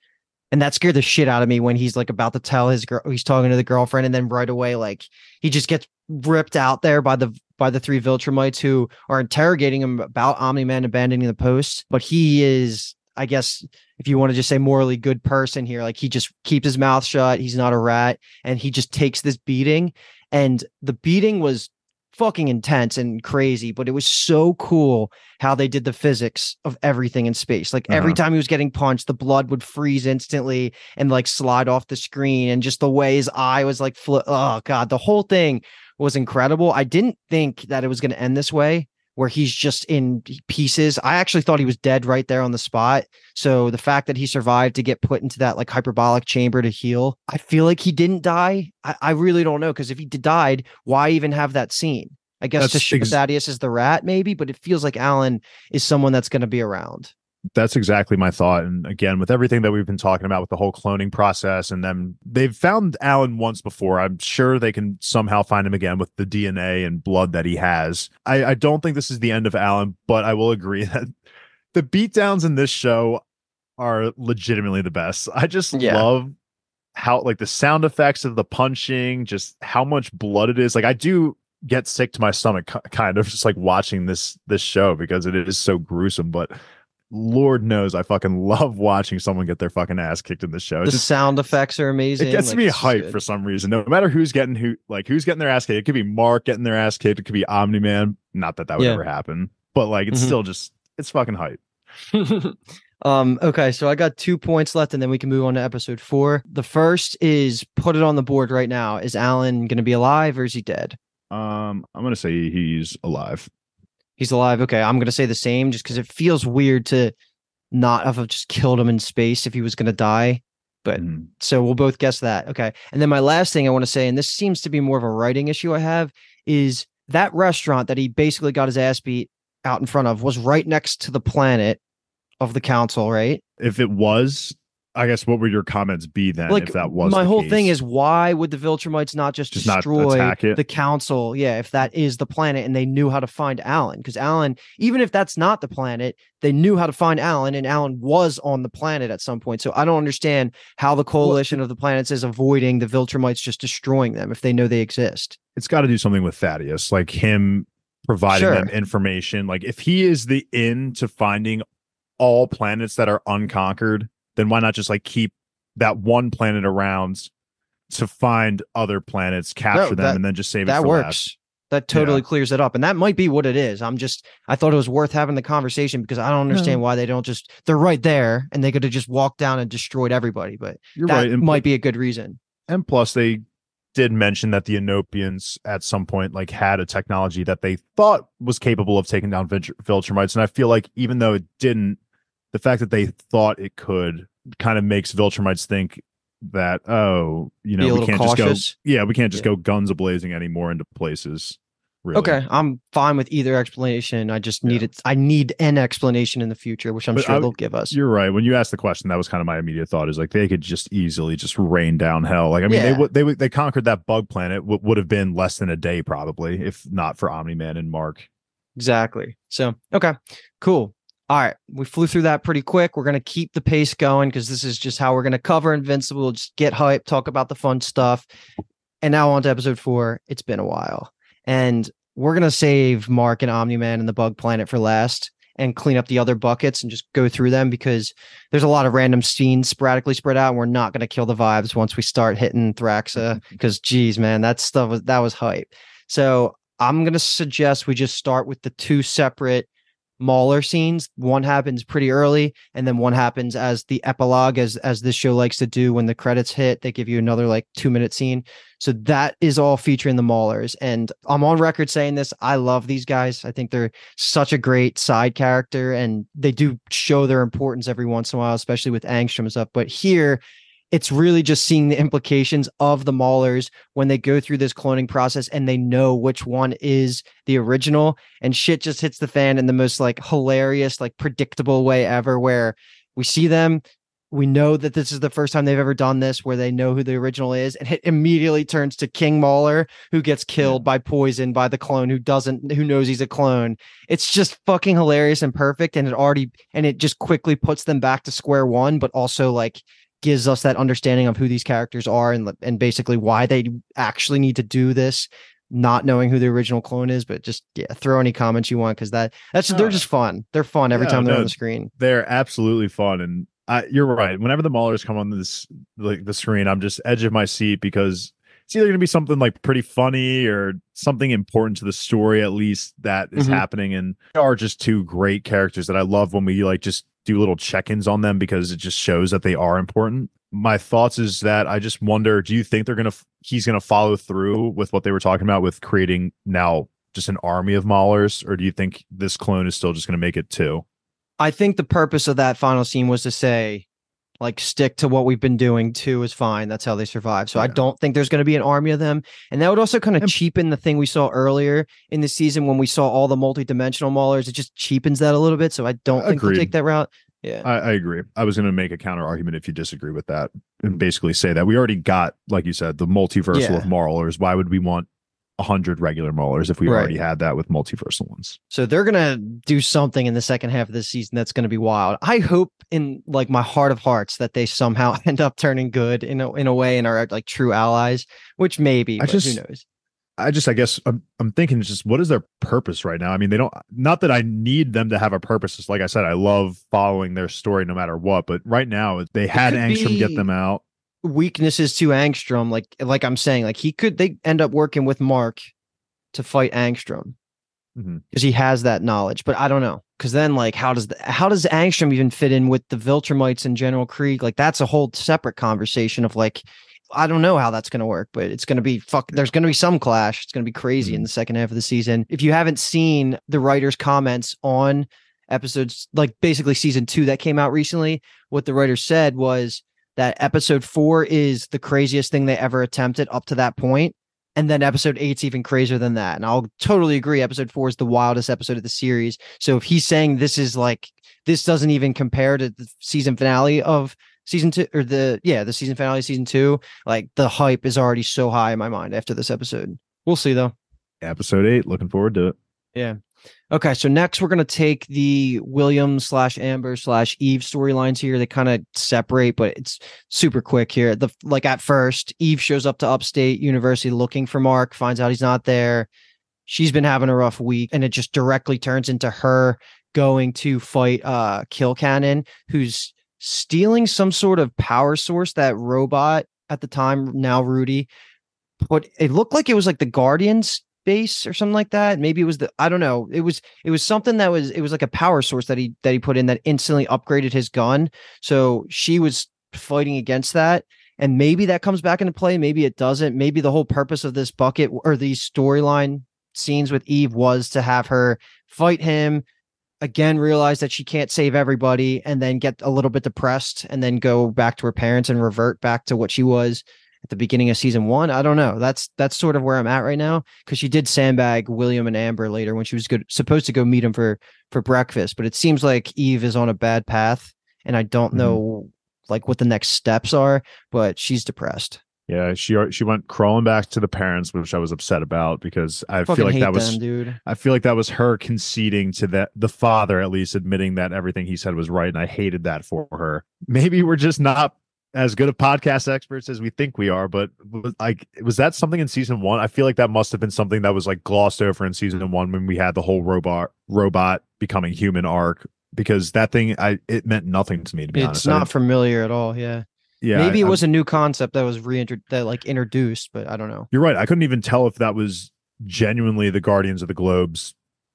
and that scared the shit out of me when he's like about to tell his girl he's talking to the girlfriend and then right away like he just gets ripped out there by the by the three Viltrumites who are interrogating him about Omni-Man abandoning the post. But he is I guess if you want to just say morally good person here like he just keeps his mouth shut he's not a rat and he just takes this beating. And the beating was fucking intense and crazy, but it was so cool how they did the physics of everything in space. Like uh-huh. every time he was getting punched, the blood would freeze instantly and like slide off the screen, and just the way his eye was like, fl- oh god, the whole thing was incredible. I didn't think that it was going to end this way where he's just in pieces. I actually thought he was dead right there on the spot. So the fact that he survived to get put into that like hyperbolic chamber to heal, I feel like he didn't die. I, I really don't know because if he died, why even have that scene? I guess that's to show ex- Thaddeus is the rat, maybe, but it feels like Allen is someone that's going to be around that's exactly my thought. And again, with everything that we've been talking about with the whole cloning process, and then they've found Allen once before. I'm sure they can somehow find him again with the DNA and blood that he has. I, I don't think this is the end of Allen, but I will agree (laughs) that the beatdowns in this show are legitimately the best. I just Yeah. love how like the sound effects of the punching, just how much blood it is. Like I do get sick to my stomach kind of just like watching this this show because it is so gruesome, but Lord knows I fucking (laughs) love watching someone get their fucking ass kicked in the show. The just sound effects are amazing. it gets like, me it's just hyped good. for some reason. No matter who's getting who like who's getting their ass kicked. It could be Mark getting their ass kicked. It could be Omni Man. Not that that would Yeah. ever happen, but like it's Mhm. still just it's fucking hype. (laughs) um okay so i got two points left and then we can move on to episode four the first is put it on the board right now is allen gonna be alive or is he dead Um, I'm gonna say he's alive. He's alive. Okay i'm gonna say the same just because it feels weird to not have just killed him in space if he was gonna die But- Mhm. so we'll both guess that okay. And then my last thing i want to say and this seems to be more of a writing issue i have is that restaurant that he basically got his ass beat out in front of was right next to the planet of the council right? If it was, I guess what would your comments be then like if that was my the whole thing is why would the Viltrumites not just, Just destroy attack it? the council? Yeah, if that is the planet and they knew how to find Allen, because Allen, even if that's not the planet, they knew how to find Allen, and Allen was on the planet at some point. So I don't understand how the coalition of the planets is avoiding the Viltrumites just destroying them if they know they exist. it's got to do something with Thaddeus, like him providing them information. Like if he is the in to finding all planets that are unconquered, then why not just like keep that one planet around to find other planets, capture them, that- and then just save it that for works. last? That totally clears it up. And that might be what it is. I'm just, I thought it was worth having the conversation because I don't understand why they don't just, they're right there and they could have just walked down and destroyed everybody. But You're that right. And, might be a good reason. and plus they did mention that the Unopans at some point like had a technology that they thought was capable of taking down Viltr- Viltrumites. And I feel like even though it didn't, the fact that they thought it could kind of makes Viltrumites think that, oh, you know, we can't cautious. just go, yeah, we can't just Yeah. go guns a blazing anymore into places. Really. Okay, I'm fine with either explanation. I just Yeah. need it. I need an explanation in the future, which I'm But sure I- they'll give us. You're right. When you asked the question, that was kind of my immediate thought. Is like they could just easily just rain down hell. Like I mean, they Yeah. would they would they conquered that bug planet. What would have been less than a day probably, if not for Omni Man and Mark. Exactly. So, okay, cool. All right, we flew through that pretty quick. We're gonna keep the pace going because this is just how we're gonna cover Invincible. We'll just get hype, talk about the fun stuff, and now on to episode four. It's been a while, and we're gonna save Mark and Omni Man and the Bug Planet for last, and clean up the other buckets and just go through them because there's a lot of random scenes sporadically spread out, and we're not gonna kill the vibes once we start hitting Thraxa. Mm-hmm. Because, geez, man, that stuff was that was hype. So I'm gonna suggest we just start with the two separate Mauler scenes. One happens pretty early, and then one happens as the epilogue, as as this show likes to do. When the credits hit, they give you another like two minute scene. So that is all featuring the Maulers, and I'm on record saying this. I love these guys. I think they're such a great side character, and they do show their importance every once in a while, especially with Angstrom's up. But here. It's really just seeing the implications of the Maulers when they go through this cloning process and they know which one is the original and shit just hits the fan in the most like hilarious like predictable way ever where we see them we know that this is the first time they've ever done this where they know who the original is and it immediately turns to king mauler who gets killed by poison by the clone who doesn't who knows he's a clone. It's just fucking hilarious and perfect and it already and it just quickly puts them back to square one but also like gives us that understanding of who these characters are and and basically why they actually need to do this not knowing who the original clone is but just yeah throw any comments you want because that that's they're just fun they're fun every Yeah, time they're no, on the screen They're absolutely fun, and I, you're right. Whenever the Maulers come on this like the screen, I'm just edge of my seat because it's either going to be something like pretty funny or something important to the story at least that is Mhm. happening, and they are just two great characters that I love when we like just do little check-ins on them because it just shows that they are important. My thoughts is that I just wonder, do you think they're gonna he's gonna follow through with what they were talking about with creating now just an army of Maulers, or do you think this clone is still just gonna make it two? i think the purpose of that final scene was to say like stick to what we've been doing two is fine that's how they survive. So i don't think there's going to be an army of them. And that would also kind of cheapen the thing we saw earlier in the season when we saw all the multi-dimensional maulers it just cheapens that a little bit. So i don't think they'll take that route. Yeah. I, I agree. I was going to make a counter argument if you disagree with that, and basically say that we already got, like you said, the multiversal Yeah. of Maulers. Why would we want 100 regular Maulers if we Right. already had that with multiversal ones. So they're gonna do something in the second half of the season that's gonna be wild. I hope in like my heart of hearts that they somehow (laughs) end up turning good in a in a way and are like true allies, which maybe, I just- who knows? I just, I guess, I'm, I'm thinking just what is their purpose right now? I mean, they don't, not that I need them to have a purpose. It's like I said, I love following their story no matter what. But right now, they had Angstrom get them out. Weaknesses to Angstrom, like like I'm saying, like he could they end up working with Mark to fight Angstrom because he has that knowledge. But I don't know because then like how does the, how does Angstrom even fit in with the Viltrumites and General Kregg? Like that's a whole separate conversation of like I don't know how that's going to work, but it's going to be fuck. There's going to be some clash. It's going to be crazy in Mhm. the second half of the season. If you haven't seen the writers' comments on episodes, like basically season two that came out recently, what the writers said was that episode four is the craziest thing they ever attempted up to that point, and then episode eight's even crazier than that. And I'll totally agree. Episode four is the wildest episode of the series. So if he's saying this is like this doesn't even compare to the season finale of season two or the yeah the season finale of season two like the hype is already so high in my mind after this episode we'll see though Episode eight. Looking forward to it. Okay so next we're going to take the william slash amber slash eve storylines here. They kind of separate but it's super quick here. The like at first eve shows up to upstate university looking for mark finds out he's not there. She's been having a rough week and it just directly turns into her going to fight uh kill cannon who's stealing some sort of power source that robot at the time now rudy But it looked like it was like the guardians base or something like that maybe it was the i don't know it was it was something that was it was like a power source that he that he put in that instantly upgraded his gun. So she was fighting against that and maybe that comes back into play maybe it doesn't. Maybe the whole purpose of this bucket or these storyline scenes with eve was to have her fight him again realize that she can't save everybody and then get a little bit depressed and then go back to her parents and revert back to what she was at the beginning of season one. I don't know. That's that's sort of where I'm at right now because she did sandbag William and Amber later when she was good supposed to go meet him for for breakfast. But it seems like Eve is on a bad path, and I don't Mhm. know like what the next steps are. But she's depressed. Yeah, she she went crawling back to the parents, which I was upset about because I Fucking feel like that was them, dude. I feel like that was her conceding to that the father at least admitting that everything he said was right, and I hated that for her. Maybe we're just not as good of podcast experts as we think we are, but like was that something in season one? I feel like that must have been something that was like glossed over in season one when we had the whole robot robot becoming human arc because that thing I it meant nothing to me to be It's honest. I not familiar at all. Yeah. yeah, Maybe I- it was a new concept that was reintroduced that like introduced, but I don't know. You're right. I couldn't even tell if that was genuinely the Guardians of the Globe's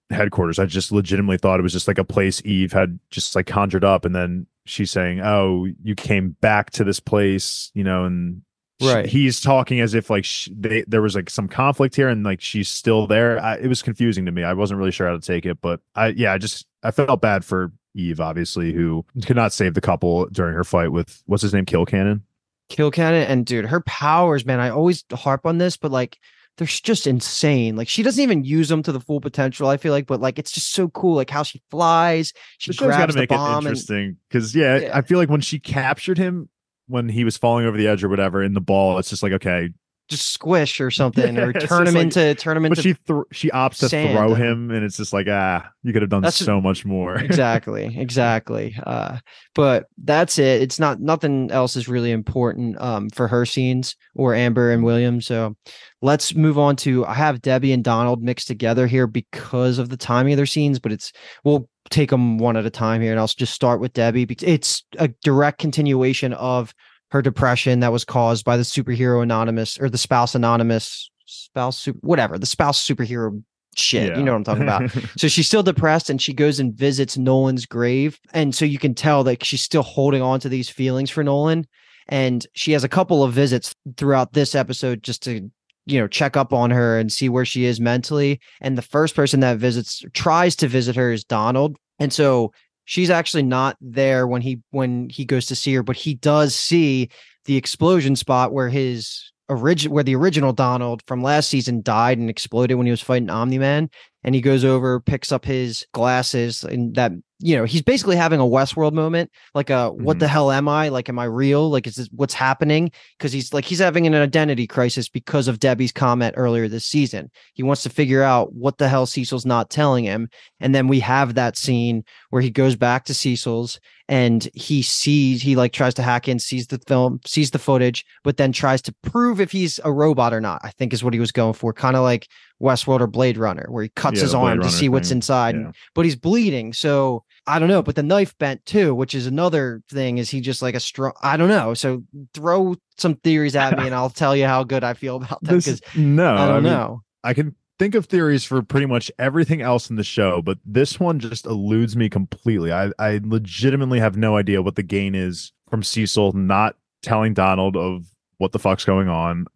headquarters. I just legitimately thought it was just like a place Eve had just like conjured up, and then she's saying, "Oh, you came back to this place," you know, and she- Right. he's talking as if like sh- they, there was like some conflict here, and like she's still there. I, it was confusing to me. I wasn't really sure how to take it, but I yeah, I just I felt bad for Eve, obviously, who could not save the couple during her fight with what's his name, Kill Cannon. Kill Cannon and dude, her powers, man. I always harp on this, but like they're just insane. Like she doesn't even use them to the full potential. I feel like, but like it's just so cool. Like how she flies, she the got grabs to the make bomb, and interesting because yeah, Yeah. I feel like when she captured him when he was falling over the edge or whatever in the ball, it's just like okay, just squish or something, Yeah, or (laughs) turn him like- into turn him but into she th- she opts to sand. throw him, and it's just like ah, you could have done That's- so much more. (laughs) exactly exactly uh but that's it it's not nothing else is really important um for her scenes or amber and william so let's move on to i have debbie and donald mixed together here because of the timing of their scenes but it's we'll take them one at a time here and i'll just start with debbie because it's a direct continuation of her depression that was caused by the superhero anonymous or the spouse anonymous spouse super, whatever the spouse superhero shit you know what i'm talking about so she's still depressed and she goes and visits Nolan's grave. And so you can tell that she's still holding on to these feelings for Nolan. And she has a couple of visits throughout this episode just to, you know, check up on her and see where she is mentally. And the first person that visits, tries to visit her is Donald. And so she's actually not there when he when he goes to see her, but he does see the explosion spot where his origin where the original Donald from last season died and exploded when he was fighting Omni Man and he goes over, picks up his glasses, and that you know he's basically having a Westworld moment, like a what the mm-hmm. hell am I? Like, am I real? Like, is this what's happening? Because he's like he's having an identity crisis because of Debbie's comment earlier this season. He wants to figure out what the hell Cecil's not telling him, and then we have that scene where he goes back to Cecil's and he sees he like tries to hack in, sees the film, sees the footage, but then tries to prove if he's a robot or not. I think is what he was going for, kind of like Westworld or Blade Runner, where he cuts Yeah, his arm to Runner see what's thing. inside, Yeah. but he's bleeding. So I don't know. But the knife bent too, which is another thing. Is he just like a strong? I don't know. So throw some theories at me, and I'll tell you how good I feel about them. Because no, I don't mean, know. I can think of theories for pretty much everything else in the show, but this one just eludes me completely. I, I legitimately have no idea what the gain is from Cecil not telling Donald of what the fuck's going on.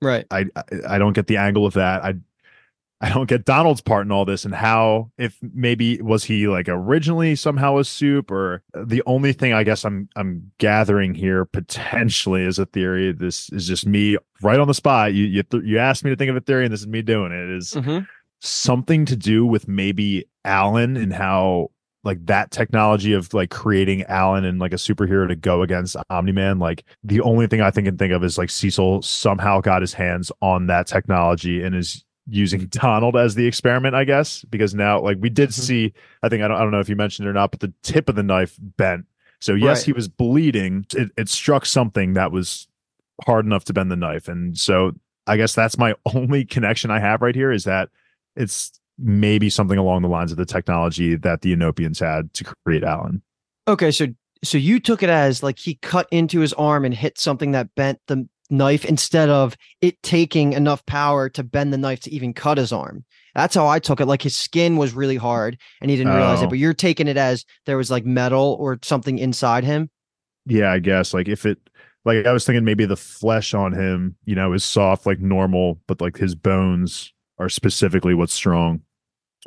Right. I I, I don't get the angle of that. I I don't get Donald's part in all this and how if maybe was he like originally somehow a soup or the only thing I guess I'm I'm gathering here potentially is a theory. This is just me right on the spot. You you th- you asked me to think of a theory and this is me doing it. Is Mhm. something to do with maybe Allen and how like that technology of like creating Allen and like a superhero to go against Omni Man. Like the only thing I think can think of is like Cecil somehow got his hands on that technology and is using Donald as the experiment, I guess, because now like we did Mhm. see, I think I don't I don't know if you mentioned it or not, but the tip of the knife bent. So yes, Right. he was bleeding. It, it struck something that was hard enough to bend the knife. And so I guess that's my (laughs) only connection I have right here is that it's maybe something along the lines of the technology that the Unopans had to create Allen. Okay, so so you took it as like he cut into his arm and hit something that bent the knife instead of it taking enough power to bend the knife to even cut his arm. That's how I took it. Like his skin was really hard and he didn't realize Oh. it. But you're taking it as there was like metal or something inside him. Yeah, I guess like if it like I was thinking maybe the flesh on him, you know, is soft like normal, but like his bones are specifically what's strong.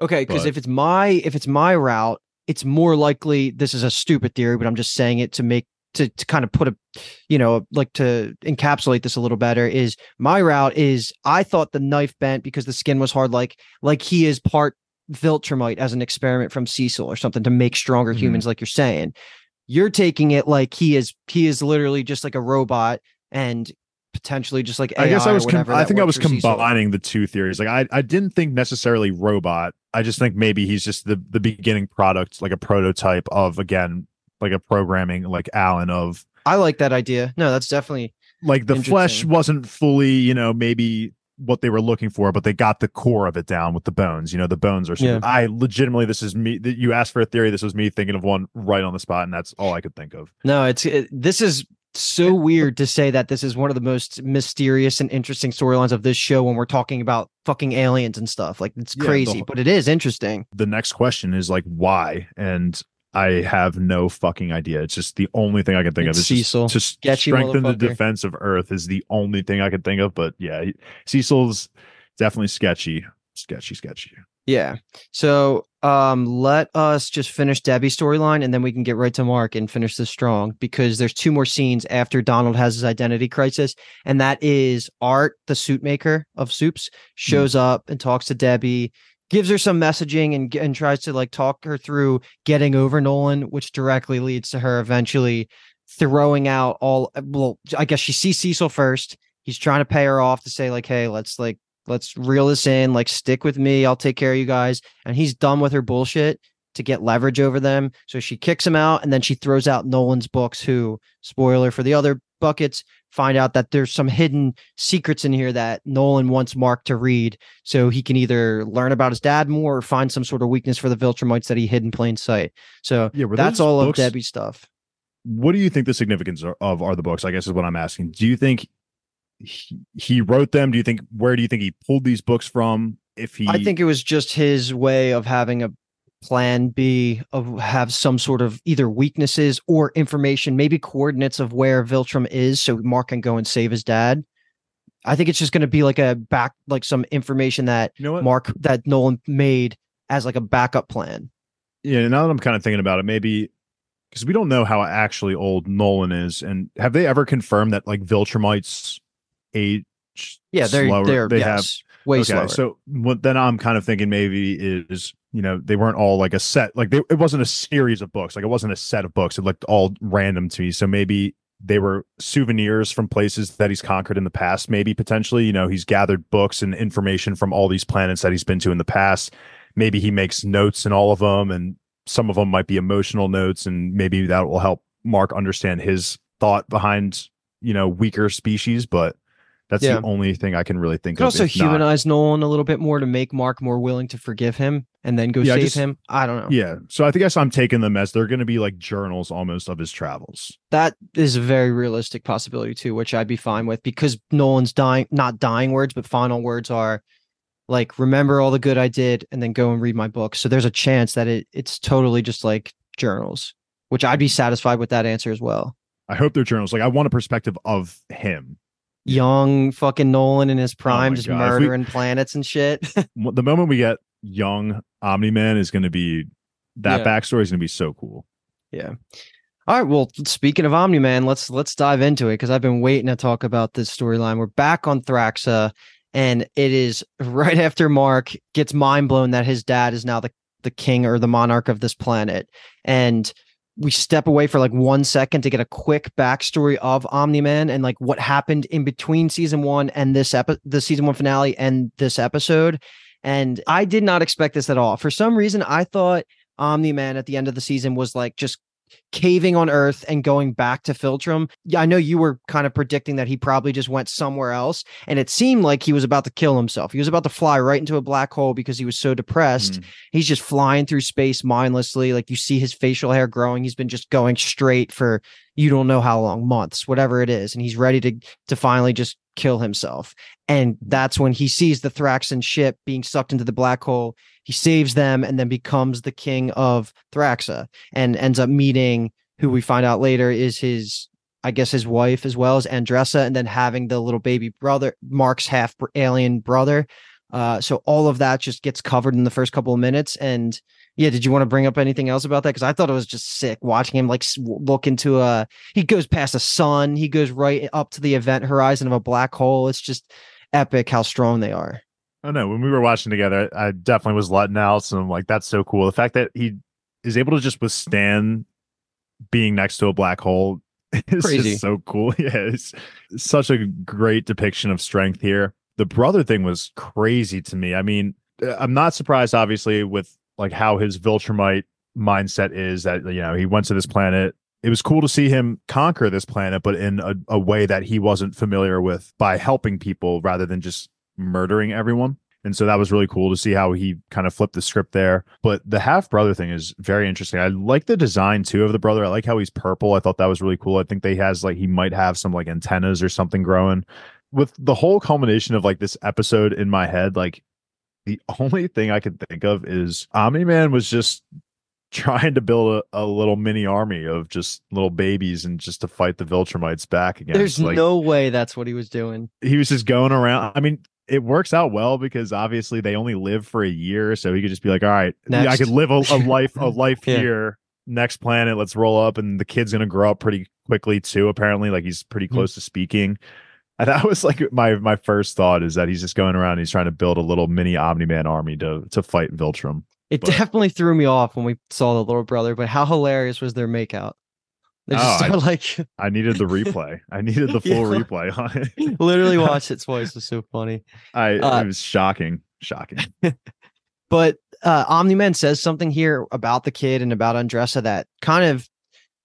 Okay, because if it's my if it's my route, it's more likely this is a stupid theory, but I'm just saying it to make to to kind of put a you know like to encapsulate this a little better is my route is I thought the knife bent because the skin was hard like like he is part Viltrumite as an experiment from Cecil or something to make stronger Mhm. humans like you're saying. You're taking it like he is he is literally just like a robot and potentially just like AI I guess I was com- I think I was for Cecil. combining the two theories. Like I I didn't think necessarily robot. I just think maybe he's just the the beginning product, like a prototype of again, like a programming like Allen of I like that idea. No, that's definitely like the flesh wasn't fully, you know, maybe what they were looking for, but they got the core of it down with the bones. You know, the bones are. Yeah. I legitimately, this is me. that You asked for a theory. This was me thinking of one right on the spot, and that's all I could think of. No, it's it, this is so weird to say that this is one of the most mysterious and interesting storylines of this show when we're talking about fucking aliens and stuff. Like it's Yeah, the crazy, whole- but it is interesting. The next question is like, why? And I have no fucking idea. It's just the only thing I can think It's of. Is just Cecil. to Sketchy strengthen the defense of Earth is the only thing I can think of. But yeah, Cecil's definitely sketchy, sketchy, sketchy. Yeah. So um let us just finish Debbie's storyline and then we can get right to Mark and finish this strong because there's two more scenes after Donald has his identity crisis. And that is Art, the suit maker of soups, shows up and talks to Debbie, gives her some messaging and and tries to like talk her through getting over Nolan, which directly leads to her eventually throwing out all uh, well, I guess she sees Cecil first. He's trying to pay her off to say, like, hey, let's like let's reel this in like stick with me i'll take care of you guys and he's done with her bullshit to get leverage over them so she kicks him out and then she throws out nolan's books who spoiler for the other buckets find out that there's some hidden secrets in here that nolan wants mark to read so he can either learn about his dad more or find some sort of weakness for the viltrumites that he hid in plain sight so Yeah, that's all books- of debbie's stuff what do you think the significance of are the books? I guess is what I'm asking. Do you think he, he wrote them? Do you think where do you think he pulled these books from? If he, I think it was just his way of having a plan B of have some sort of either weaknesses or information, maybe coordinates of where Viltrum is, so Mark can go and save his dad. I think it's just going to be like a back, like some information that you know? Mark that Nolan made as like a backup plan. Yeah, now that I'm kind of thinking about it, maybe because we don't know how actually old Nolan is, and have they ever confirmed that like Viltrumites age? Yeah, they're slower? they're they have. Way okay, slower. so what then I'm kind of thinking maybe is you know they weren't all like a set like they, it wasn't a series of books like it wasn't a set of books it looked all random to me so maybe they were souvenirs from places that he's conquered in the past maybe potentially you know he's gathered books and information from all these planets that he's been to in the past maybe he makes notes in all of them and some of them might be emotional notes and maybe that will help mark understand his thought behind you know weaker species but that's Yeah. the only thing i can really think could of also if not- humanize Nolan a little bit more to make Mark more willing to forgive him and then go Yeah, save just- him. I don't know. Yeah. So I think guess I'm taking them as they're going to be like journals almost of his travels. That is a very realistic possibility too, which I'd be fine with because Nolan's dying, not dying words, but final words are like, remember all the good I did and then go and read my book. So there's a chance that it it's totally just like journals, which I'd be satisfied with that answer as well. I hope they're journals. Like I want a perspective of him. Young fucking Nolan in his oh prime, Oh just God, if we- murdering planets and shit. (laughs) The moment we get young Omni Man is going to be that Yeah. backstory is going to be so cool. Yeah. All right. Well, speaking of Omni Man, let's let's dive into it because I've been waiting to talk about this storyline. We're back on Thraxa, and it is (laughs) right after Mark gets mind blown that his dad is now the the king or the monarch of this planet, and we step away for like one second to get a quick backstory of Omni Man and like what happened in between season one and this epi- the season one finale and this episode. And I did not expect this at all. For some reason, I thought Omni Man at the end of the season was like just caving on Earth and going back to Viltrum. Yeah, I know you were kind of predicting that he probably just went somewhere else, and it seemed like he was about to kill himself. He was about to fly right into a black hole because he was so depressed. Mm. He's just flying through space mindlessly. Like you see his facial hair growing. He's been just going straight for you don't know how long, months, whatever it is, and he's ready to to finally just kill himself. And that's when he sees the Thraxan ship being sucked into the black hole. He saves them and then becomes the king of Thraxa and ends up meeting who we find out later is his I guess his wife as well as Andressa and then having the little baby brother Mark's half alien brother. Uh so all of that just gets covered in the first couple of minutes and yeah, did you want to bring up anything else about that? Because I thought it was just sick watching him like look into a. He goes past a sun. He goes right up to the event horizon of a black hole. It's just epic how strong they are. I know when we were watching together, I definitely was letting out some like that's so cool. The fact that he is able to just withstand being next to a black hole (laughs) is Crazy. just so cool. (laughs) Yeah, it's such a great depiction of strength here. The brother thing was crazy to me. I mean, uh, I'm not surprised, obviously, with like how his Viltrumite mindset is that you know he went to this planet. It was cool to see him conquer this planet, but in a, a way that he wasn't familiar with by helping people rather than just murdering everyone. And so that was really cool to see how he kind of flipped the script there. But the half brother thing is very interesting. I like the design too of the brother. I like how he's purple. I thought that was really cool. I think they has like he might have some like antennas or something growing. With the whole culmination of like this episode in my head, like the (laughs) only thing I could think of is Omni Man was just trying to build a, a little mini army of just little babies and just to fight the Viltrumites back again. There's like, no way that's what he was doing. he was just going around. I mean, it works out well because obviously they only live for a year, so he could just be like, "All right, I could live a, a (laughs) life, a life Yeah. here. Next planet, let's roll up." And the kid's gonna grow up pretty quickly too. Apparently, like he's pretty Hmm. close to speaking. And that was like my my first thought is that he's just going around. And he's trying to build a little mini Omni Man army to to fight Viltrum. It But- definitely threw me off when we saw the little brother, but how hilarious was their makeout? They just Oh, (laughs) I- like I needed the replay. I needed the (laughs) full Yeah. replay on it. (laughs) literally watched it twice. It was so funny. I Uh, it was shocking, shocking. But uh Omni Man says something here about the kid and about Andressa that kind of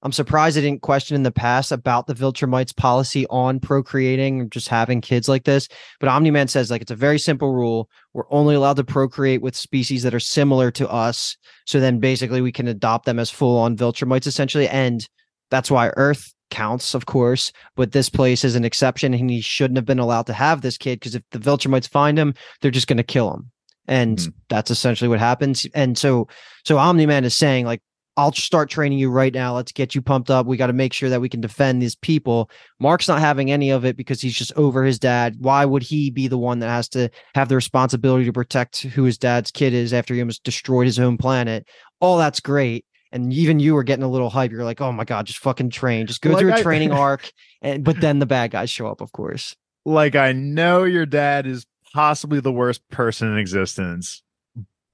I'm surprised I didn't question in the past about the Viltrumites policy on procreating or just having kids like this. But Omni Man says like it's a very simple rule. We're only allowed to procreate with species that are similar to us. So then basically we can adopt them as full on Viltrumites essentially. And that's why Earth counts, of course. But this place is an exception and he shouldn't have been allowed to have this kid because if the Viltrumites find him, they're just going to kill him. And Mhm. that's essentially what happens. And so, so Omni Man is saying, like, I'll start training you right now. Let's get you pumped up. We got to make sure that we can defend these people. Mark's not having any of it because he's just over his dad. Why would he be the one that has to have the responsibility to protect who his dad's kid is after he almost destroyed his own planet? All that's great. And even you were getting a little hype. You're like, oh my God, just fucking train. Just go Like through a I- training (laughs) arc. And but then the bad guys show up, of course. like I know your dad is possibly the worst person in existence.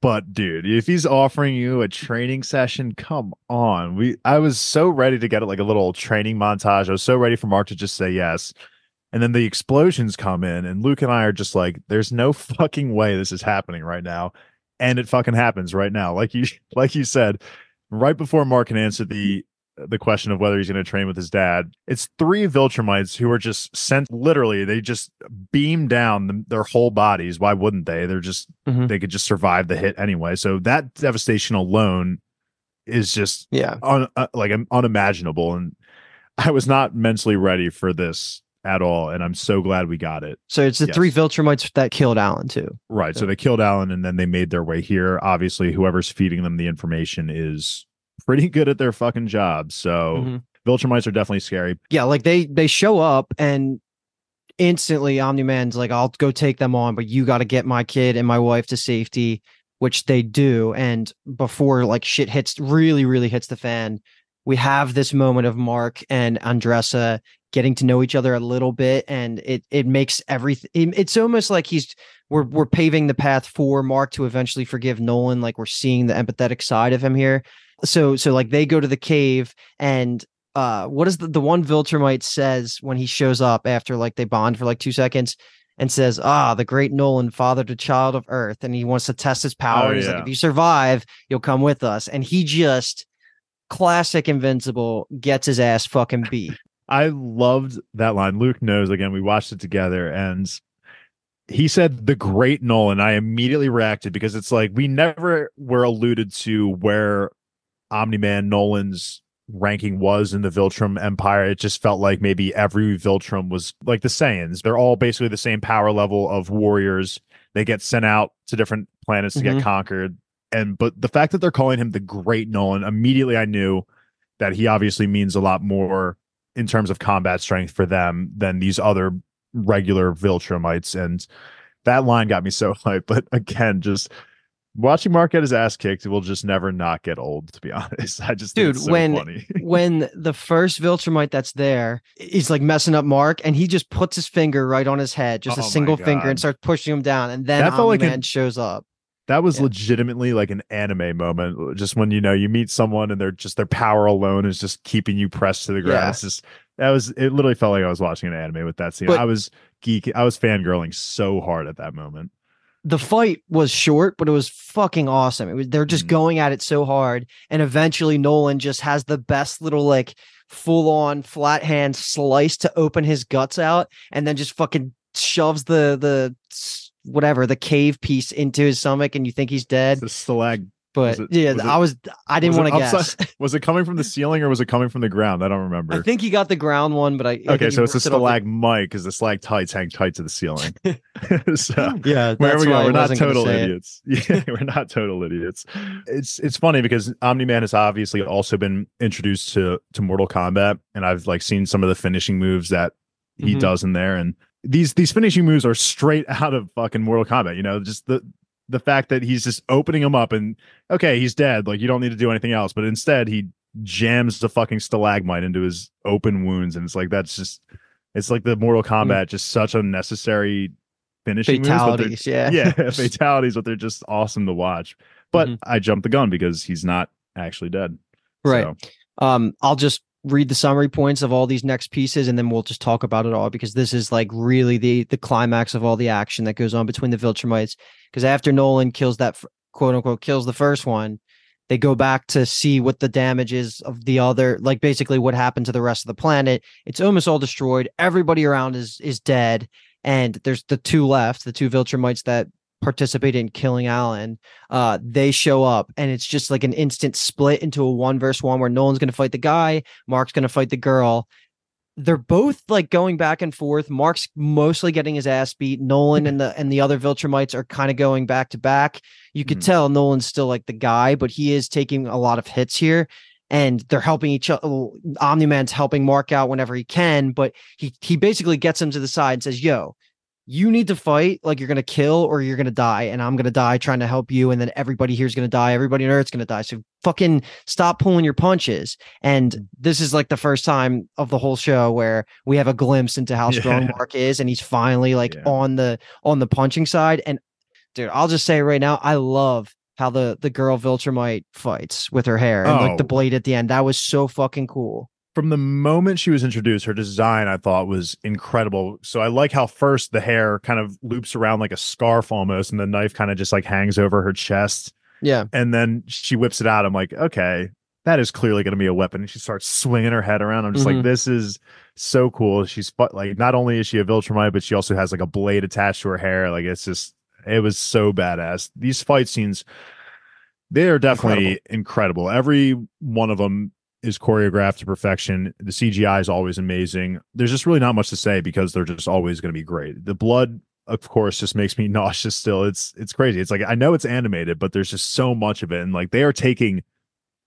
But dude, if he's offering you a training session, come on. We I was so ready to get it like a little training montage. I was so ready for Mark to just say yes. And then the explosions come in, and Luke and I are just like, there's no fucking way this is happening right now. And it fucking happens right now. Like you (laughs) like you said, right before Mark can answer the the question of whether he's going to train with his dad. It's three Viltrumites who are just sent literally, they just beam down the, their whole bodies. Why wouldn't they? They're just, mm-hmm. they could just survive the hit anyway. So that devastation alone is just, yeah, un, uh, like unimaginable. And I was not mentally ready for this at all. And I'm so glad we got it. So it's the yes. three Viltrumites that killed Allen too. Right. So. so they killed Allen and then they made their way here. Obviously, whoever's feeding them the information is pretty good at their fucking job. So mm-hmm. Viltrumites are definitely scary. Yeah, like they they show up and instantly Omni Man's like, I'll go take them on, but you got to get my kid and my wife to safety, which they do. And before like shit hits, really, really hits the fan, we have this moment of Mark and Andressa getting to know each other a little bit, and it it makes everything. It's almost like he's we're we're paving the path for Mark to eventually forgive Nolan. Like we're seeing the empathetic side of him here so so like they go to the cave and uh what is the, the one Viltrumite says when he shows up after like they bond for like two seconds and says, Ah, the great Nolan fathered a child of Earth, and he wants to test his power. Oh, He's yeah. like, if you survive, you'll come with us. And he just classic invincible gets his ass fucking beat. I loved that line. Luke knows again, we watched it together and he said the great Nolan. I immediately reacted because it's like we never were alluded to where Omni Man Nolan's ranking was in the Viltrum Empire. It just felt like maybe every Viltrum was like the Saiyans. They're all basically the same power level of warriors. They get sent out to different planets to mm-hmm. get conquered. And but the fact that they're calling him the Great Nolan, immediately I knew that he obviously means a lot more in terms of combat strength for them than these other regular Viltrumites. And that line got me so (laughs) hyped. But again, just watching Mark get his ass kicked will just never not get old. To be (laughs) honest, I just dude so when (laughs) when the first Viltrumite that's there, he's like messing up Mark, and he just puts his finger right on his head, just oh a single finger, and starts pushing him down, and then that felt like man shows up. That was yeah. legitimately like an anime moment. Just when you know you meet someone and they're just their power alone is just keeping you pressed to the ground. Yeah. It's just that was it. Literally felt like I was watching an anime with that scene. But, I was geek. I was fangirling so hard at that moment the fight was short, but it was fucking awesome. It was they're just mm. going at it so hard, and eventually Nolan just has the best little like full on flat hand slice to open his guts out, and then just fucking shoves the the whatever the cave piece into his stomach, and you think he's dead. The stalag but it, yeah, was I was I didn't want to guess. (laughs) Was it coming from the ceiling or was it coming from the ground? I don't remember. I think he got the ground one, but I okay. So it's a stalagmite because the stalactites hang tight to the ceiling. (laughs) (laughs) so yeah, where we go, we're not total idiots. Yeah, we're not total idiots. It's it's funny because Omni Man has obviously also been introduced to to Mortal Kombat, and I've like seen some of the finishing moves that he mm-hmm. does in there, and these these finishing moves are straight (laughs) out of fucking Mortal Kombat. You know, just the the fact that he's just opening him up and okay, he's dead. Like you don't need to do anything else. But instead, he jams the fucking stalagmite into his open wounds, and it's like that's just it's like the Mortal mm. Kombat, mm. just such unnecessary finishing fatalities. Moves, yeah, (laughs) yeah, (laughs) fatalities, but they're just awesome to watch. But mm-hmm. I jumped the gun because he's not actually dead. Right. So. Um, I'll just read the summary points of all these next pieces and then we'll just talk about it all because this is like really the the climax of all the action that goes on between the Viltrumites because after Nolan kills that quote unquote kills the first one they go back to see what the damage is of the other like basically what happened to the rest of the planet. It's almost all destroyed. Everybody around is is dead and there's the two left the two Viltrumites that participate in killing Allen, uh, they show up and it's just like an instant split into a one versus one where Nolan's going to fight the guy, Mark's going to fight the girl. They're both like going back and forth. Mark's mostly getting his ass beat. Nolan and the and the other Viltrumites are kind of going back to back. You could mm-hmm. tell Nolan's still like the guy, but he is taking a lot of hits here and they're helping each other. Omni Man's helping Mark out whenever he can, but he he basically gets him to the side and says, "Yo, you need to fight like you're gonna kill or you're gonna die, and I'm gonna die trying to help you, and then everybody here's gonna die, everybody on Earth's gonna die. So fucking stop pulling your punches. And mm. this is like the first time of the whole show where we have a glimpse into how strong Yeah. Mark is, and he's finally like Yeah. on the on the punching side. And dude, I'll just say right now, I love how the the girl Viltrumite fights with her hair and like the Oh. blade at the end. That was so fucking cool. From the moment she was introduced, her design I thought was incredible. So I like how first the hair kind of loops around like a scarf almost, and the knife kind of just like hangs over her chest, Yeah. and then she whips it out. I'm like, okay, that is clearly going to be a weapon. And she starts swinging her head around. I'm just Mhm. like, this is so cool. She's like, not only is she a Viltrumite, but she also has like a blade attached to her hair. Like it's just, it was so badass. These fight scenes, they are definitely incredible. Every one of them is choreographed to perfection. The CGI is always amazing. There's just really not much to say because they're just always going to be great. The blood, of course, just makes me (laughs) nauseous. Still, it's it's crazy. It's like I know it's animated, but there's just so much of it, and like they are taking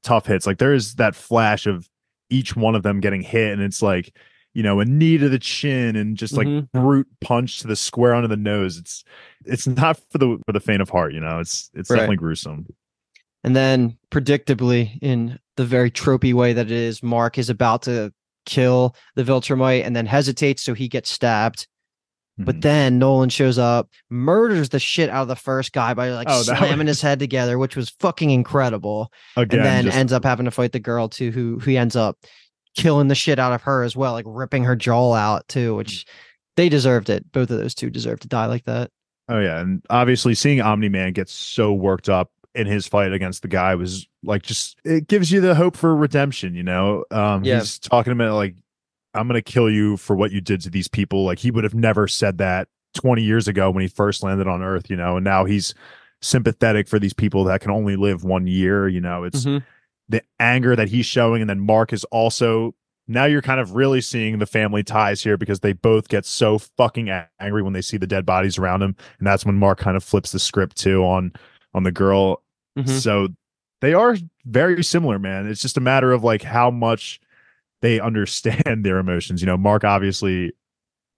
tough hits. Like there is that flash of each one of them getting hit, and it's like you know a knee to the chin and just like Mhm. brute punch to the square under the nose. It's it's not for the for the faint of heart. You know, it's it's Right. definitely gruesome. And then, predictably, in the very tropey way that it is, Mark is about to kill the Viltrumite and then hesitates, so he gets stabbed. But Mhm. then Nolan shows up, murders the shit out of the first guy by like Oh, (laughs) slamming was- his head together, which was fucking incredible. again, and then just- ends up having to fight the girl too, who who ends up killing the shit out of her as well, like ripping her jaw out too, which they deserved it. Both of those two deserved to die like that. Oh yeah, and obviously seeing Omni Man get so worked up in his fight against the guy was like just it gives you the hope for redemption, you know. Um Yeah. he's talking about like I'm going to kill you for what you did to these people. Like he would have never said that 20 years ago when he first landed on earth, you know, and now he's sympathetic for these people that can only live one year, you know. It's the anger that he's showing and then Mark is also now you're kind of really seeing the family ties here because they both get so fucking angry when they see the dead bodies around him and that's when Mark kind of flips the script too on on the girl. Mhm. so they are very similar man. It's just a matter of like how much they understand (laughs) their emotions. You know Mark obviously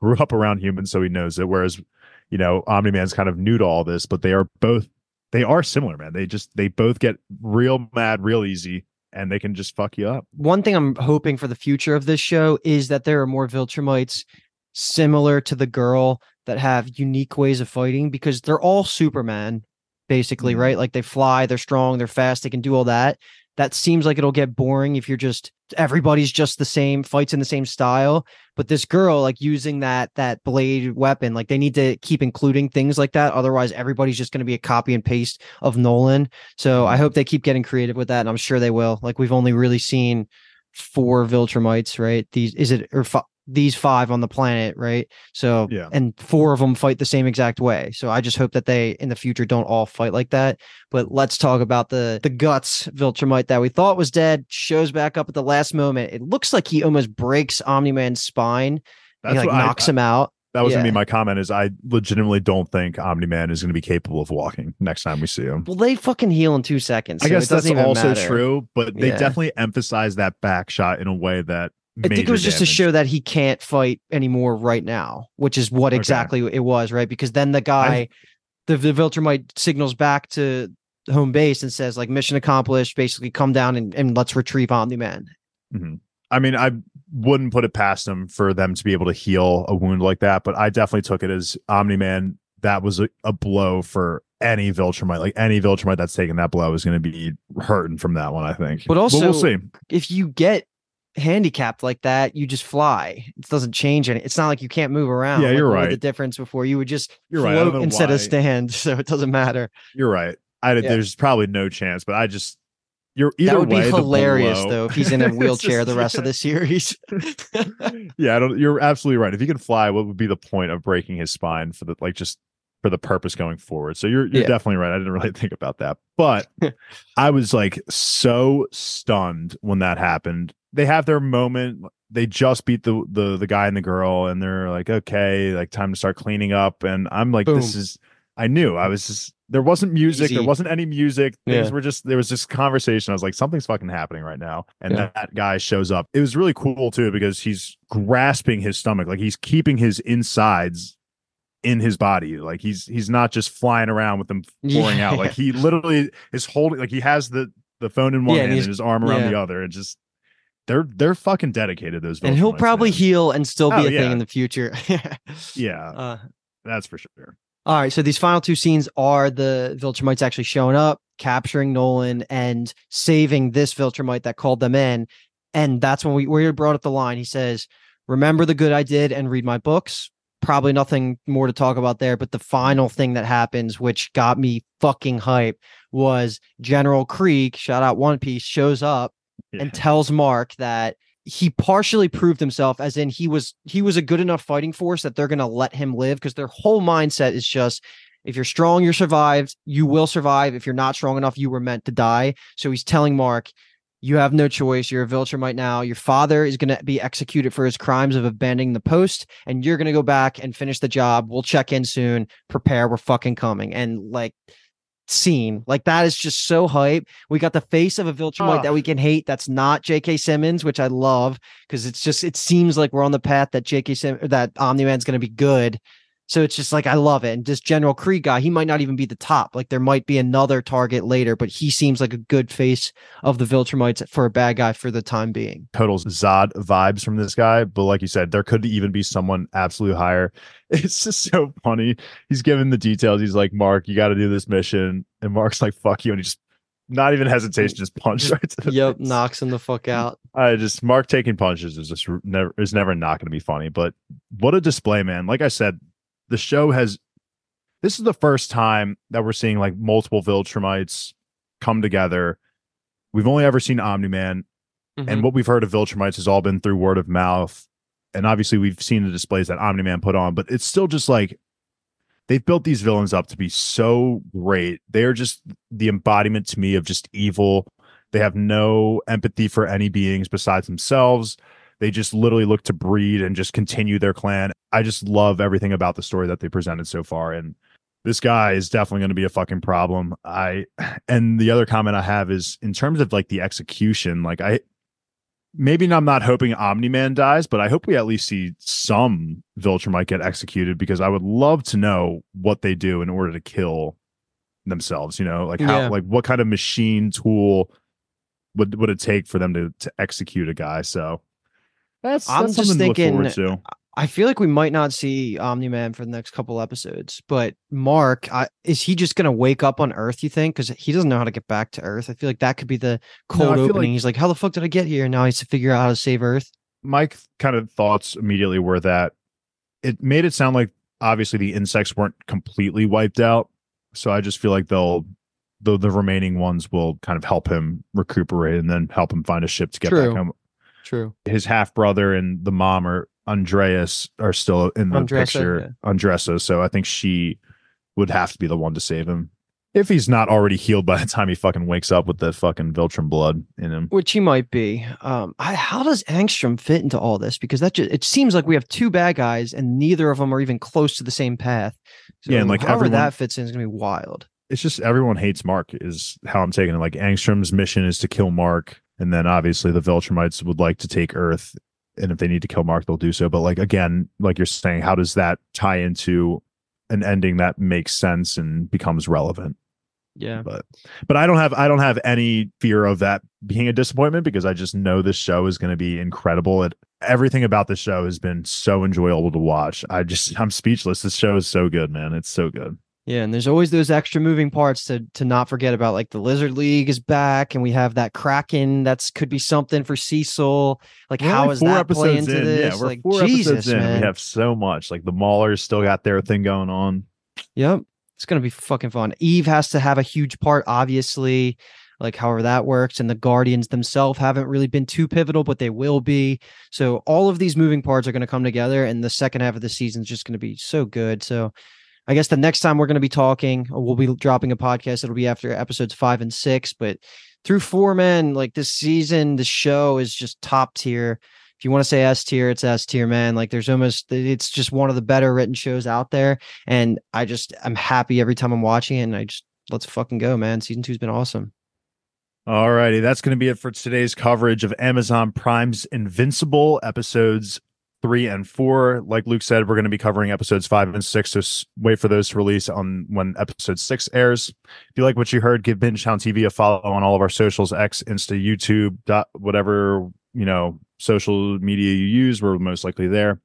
grew up around humans so he knows it whereas you know Omni-Man's kind of new to all this but they are both they are similar man. They just they both get real mad real easy and they can just fuck you up. One thing I'm hoping for the future of this show is that there are more Viltrumites similar to the girl that have unique ways of fighting because they're all Superman, basically, Mhm. right? Like they fly, they're strong, they're fast, they can do all that. That seems like it'll get boring if you're just everybody's just the same, fights in the same style. But this girl, like using that that blade weapon, like they need to keep including things like that. Otherwise, everybody's just going to be a copy and paste of Nolan. So I hope they keep getting creative with that, and I'm sure they will. Like we've only really seen four Viltrumites, right? These is it or these five on the planet, right? So Yeah. and four of them fight the same exact way. So I just hope that they in the future don't all fight like that. But let's talk about the the guts Viltrumite that we thought was dead shows back up at the last moment. It looks like he almost breaks Omni Man's spine. he like what I- knocks him out. that was gonna be my comment is i legitimately don't think omni-man is gonna be capable of walking next time we see him Well, they fucking heal in two seconds. i guess that's also matter. true but they Yeah. definitely emphasize that back shot in a way that I think it was just to show that he can't fight anymore right now, which is what Okay. exactly it was, right? Because then the guy, the, the Viltrumite signals back to home base and says, like, mission accomplished, basically come down and, and let's retrieve Omni Man. Mm-hmm. I mean, I wouldn't put it past them for them to be able to heal a wound like that, but I definitely took it as Omni Man. That was a, a blow for any Viltrumite. Like any Viltrumite that's taking that blow is going to be hurting from that one. I think. But also- we'll see. If you get handicapped like that, you just fly. It doesn't change any. It's not like you can't move around. Yeah, like you're was The difference before you would just You're right. Float know instead of stand, (laughs) so it doesn't matter. You're right. I Yeah. there's probably no chance, but I just you're either that would way, be hilarious blow- though if he's in a (laughs) wheelchair just- the rest of the (laughs) series. yeah, I don't. You're absolutely right. If he can fly, what would be the point of breaking his spine for the like just for the purpose going forward? So you're you're Yeah. definitely right. I didn't really think about that, but I was like so stunned when that happened. They have their moment. They just beat the the the guy and the girl, and they're like, okay, like time to start cleaning up. And I'm like, this is. I knew I was just there wasn't music, there wasn't any music. Things Yeah. were just there was this conversation. I was like, something's fucking happening right now. And Yeah. that guy shows up. It was really cool too because he's grasping his stomach, like he's keeping his insides in his body. Like he's he's not just flying around with them pouring Yeah. out. Like he (laughs) literally is holding like he has the the phone in one hand and his arm around the other. And just they're they're fucking dedicated, those and he'll probably man. heal and still be Oh, a yeah. thing in the future. (laughs) Yeah, Uh, that's for sure. All right, so these final two scenes are the Viltrumites actually showing up, capturing Nolan, and saving this Viltrumite that called them in. And that's when we we brought up the line. He says, "Remember the good I did and read my books." Probably nothing more to talk about there. But the final thing that happens, which got me fucking hype, was General Kregg shout out One Piece, shows up Yeah. and tells Mark that he partially proved himself as in he was he was a good enough fighting force that they're going to let him live because their whole mindset is just if you're strong you're survived. You will survive. If you're not strong enough you were meant to die. So he's telling Mark you have no choice. You're a Viltrumite now. Your father is going to be executed for his crimes of abandoning the post and you're going to go back and finish the job. We'll check in soon. Prepare. We're fucking coming. And like scene like that is just so hype we got the face of a Viltrumite Ah. that we can hate. That's not J.K. Simmons, which I love because it's just it seems like we're on the path that J.K. Sim that Omni Man's going to be good. So it's just like I love it. And this General Kregg guy, he might not even be the top. Like there might be another target later, but he seems like a good face of the Viltrumites for a bad guy for the time being. total Zod vibes from this guy. But like you said, there could even be someone absolutely higher. (laughs) It's just so funny. He's given the details. He's like, Mark, you got to do this mission. And Mark's like, fuck you. And he just, not even hesitation, just punch right to the Yep, face. knocks him the fuck out. (laughs) I just, Mark taking punches is just never, is never not going to be funny. But what a display, man. Like I said, the show has, this is the first time that we're seeing like multiple Viltrumites come together. We've only ever seen Omni Man Mm-hmm. and what we've heard of Viltrumites has all been through word of mouth. And obviously, we've seen the displays that Omni Man put on, but it's still just like they've built these villains up to be so great. They are just the embodiment to me of just evil. They have no empathy for any beings besides themselves. They just literally look to breed and just continue their clan. I just love everything about the story that they presented so far. And this guy is definitely going to be a fucking problem. I (sighs) and the other comment I have is in terms of like the execution, like I maybe I'm not hoping Omni Man dies, but I hope we at least see some Viltrumite get executed because I would love to know what they do in order to kill themselves. You know, like how, Yeah. like what kind of machine tool would would it take for them to to execute a guy? So that's, I'm that's just something to look thinking- forward to. I feel like we might not see Omni Man for the next couple episodes, but Mark, I, is he just going to wake up on Earth? You think? Because he doesn't know how to get back to Earth. I feel like that could be the cold feel opening. like- He's like, "How the fuck did I get here?" And now he has to figure out how to save Earth. my kind of thoughts immediately were that it made it sound like obviously the insects weren't completely wiped out. So I just feel like they'll the the remaining ones will kind of help him recuperate and then help him find a ship to get True. back home. True. His half brother and the mom are Andreas are still in the Andressa, picture. Andressa. So I think she would have to be the one to save him. If he's not already healed by the time he fucking wakes up with the fucking Viltrum blood in him. Which he might be. Um, I, how does Angstrom fit into all this? Because that just it seems like we have two bad guys, and neither of them are even close to the same path. Yeah, and, like, however everyone- that fits in is gonna be wild. it's just everyone hates Mark is how I'm taking it. Like Angstrom's mission is to kill Mark, and then obviously the Viltrumites would like to take Earth, and if they need to kill Mark, they'll do so. But like again, like you're saying, how does that tie into an ending that makes sense and becomes relevant? Yeah. But but I don't have I don't have any fear of that being a disappointment because I just know this show is going to be incredible. It everything about the show has been so enjoyable to watch. I just I'm speechless. This show is so good, man. It's so good. Yeah, and there's always those extra moving parts to to not forget about. Like the Lizard League is back, and we have that Kraken. That's could be something for Cecil. Like, We're how only is that play into in. this? Yeah, we're like four Jesus, episodes in. man. We have so much. Like the Maulers still got their thing going on. Yep. It's gonna be fucking fun. Eve has to have a huge part, obviously. Like however that works, and the Guardians themselves haven't really been too pivotal, but they will be. So all of these moving parts are going to come together, and the second half of the season is just going to be so good. So I guess the next time we're going to be talking, or we'll be dropping a podcast. It'll be after episodes five and six, but through four men, like this season, the show is just top tier. If you want to say S tier, it's S tier, man. Like there's almost, it's just one of the better written shows out there. And I just, I'm happy every time I'm watching it. And I just, let's fucking go, man. Season two's been awesome. All righty. That's going to be it for today's coverage of Amazon Prime's Invincible episodes three and four. Like Luke said, we're going to be covering episodes five and six. So wait for those to release on when episode six airs. If you like what you heard, give Bingetown TV a follow on all of our socials: X, Insta, YouTube, dot whatever you know social media you use. We're most likely there.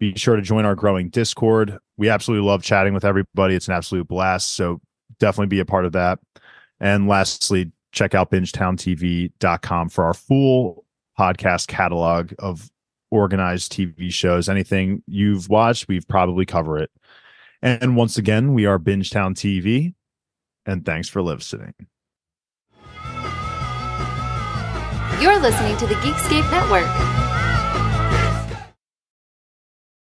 Be sure to join our growing Discord. We absolutely love chatting with everybody. It's an absolute blast. So definitely be a part of that. And lastly, check out bingetowntv.com for our full podcast catalog of organized TV shows. Anything you've watched, we've probably cover it. And once again, we are Bingetown TV. And thanks for listening. You're listening to the Geekscape Network.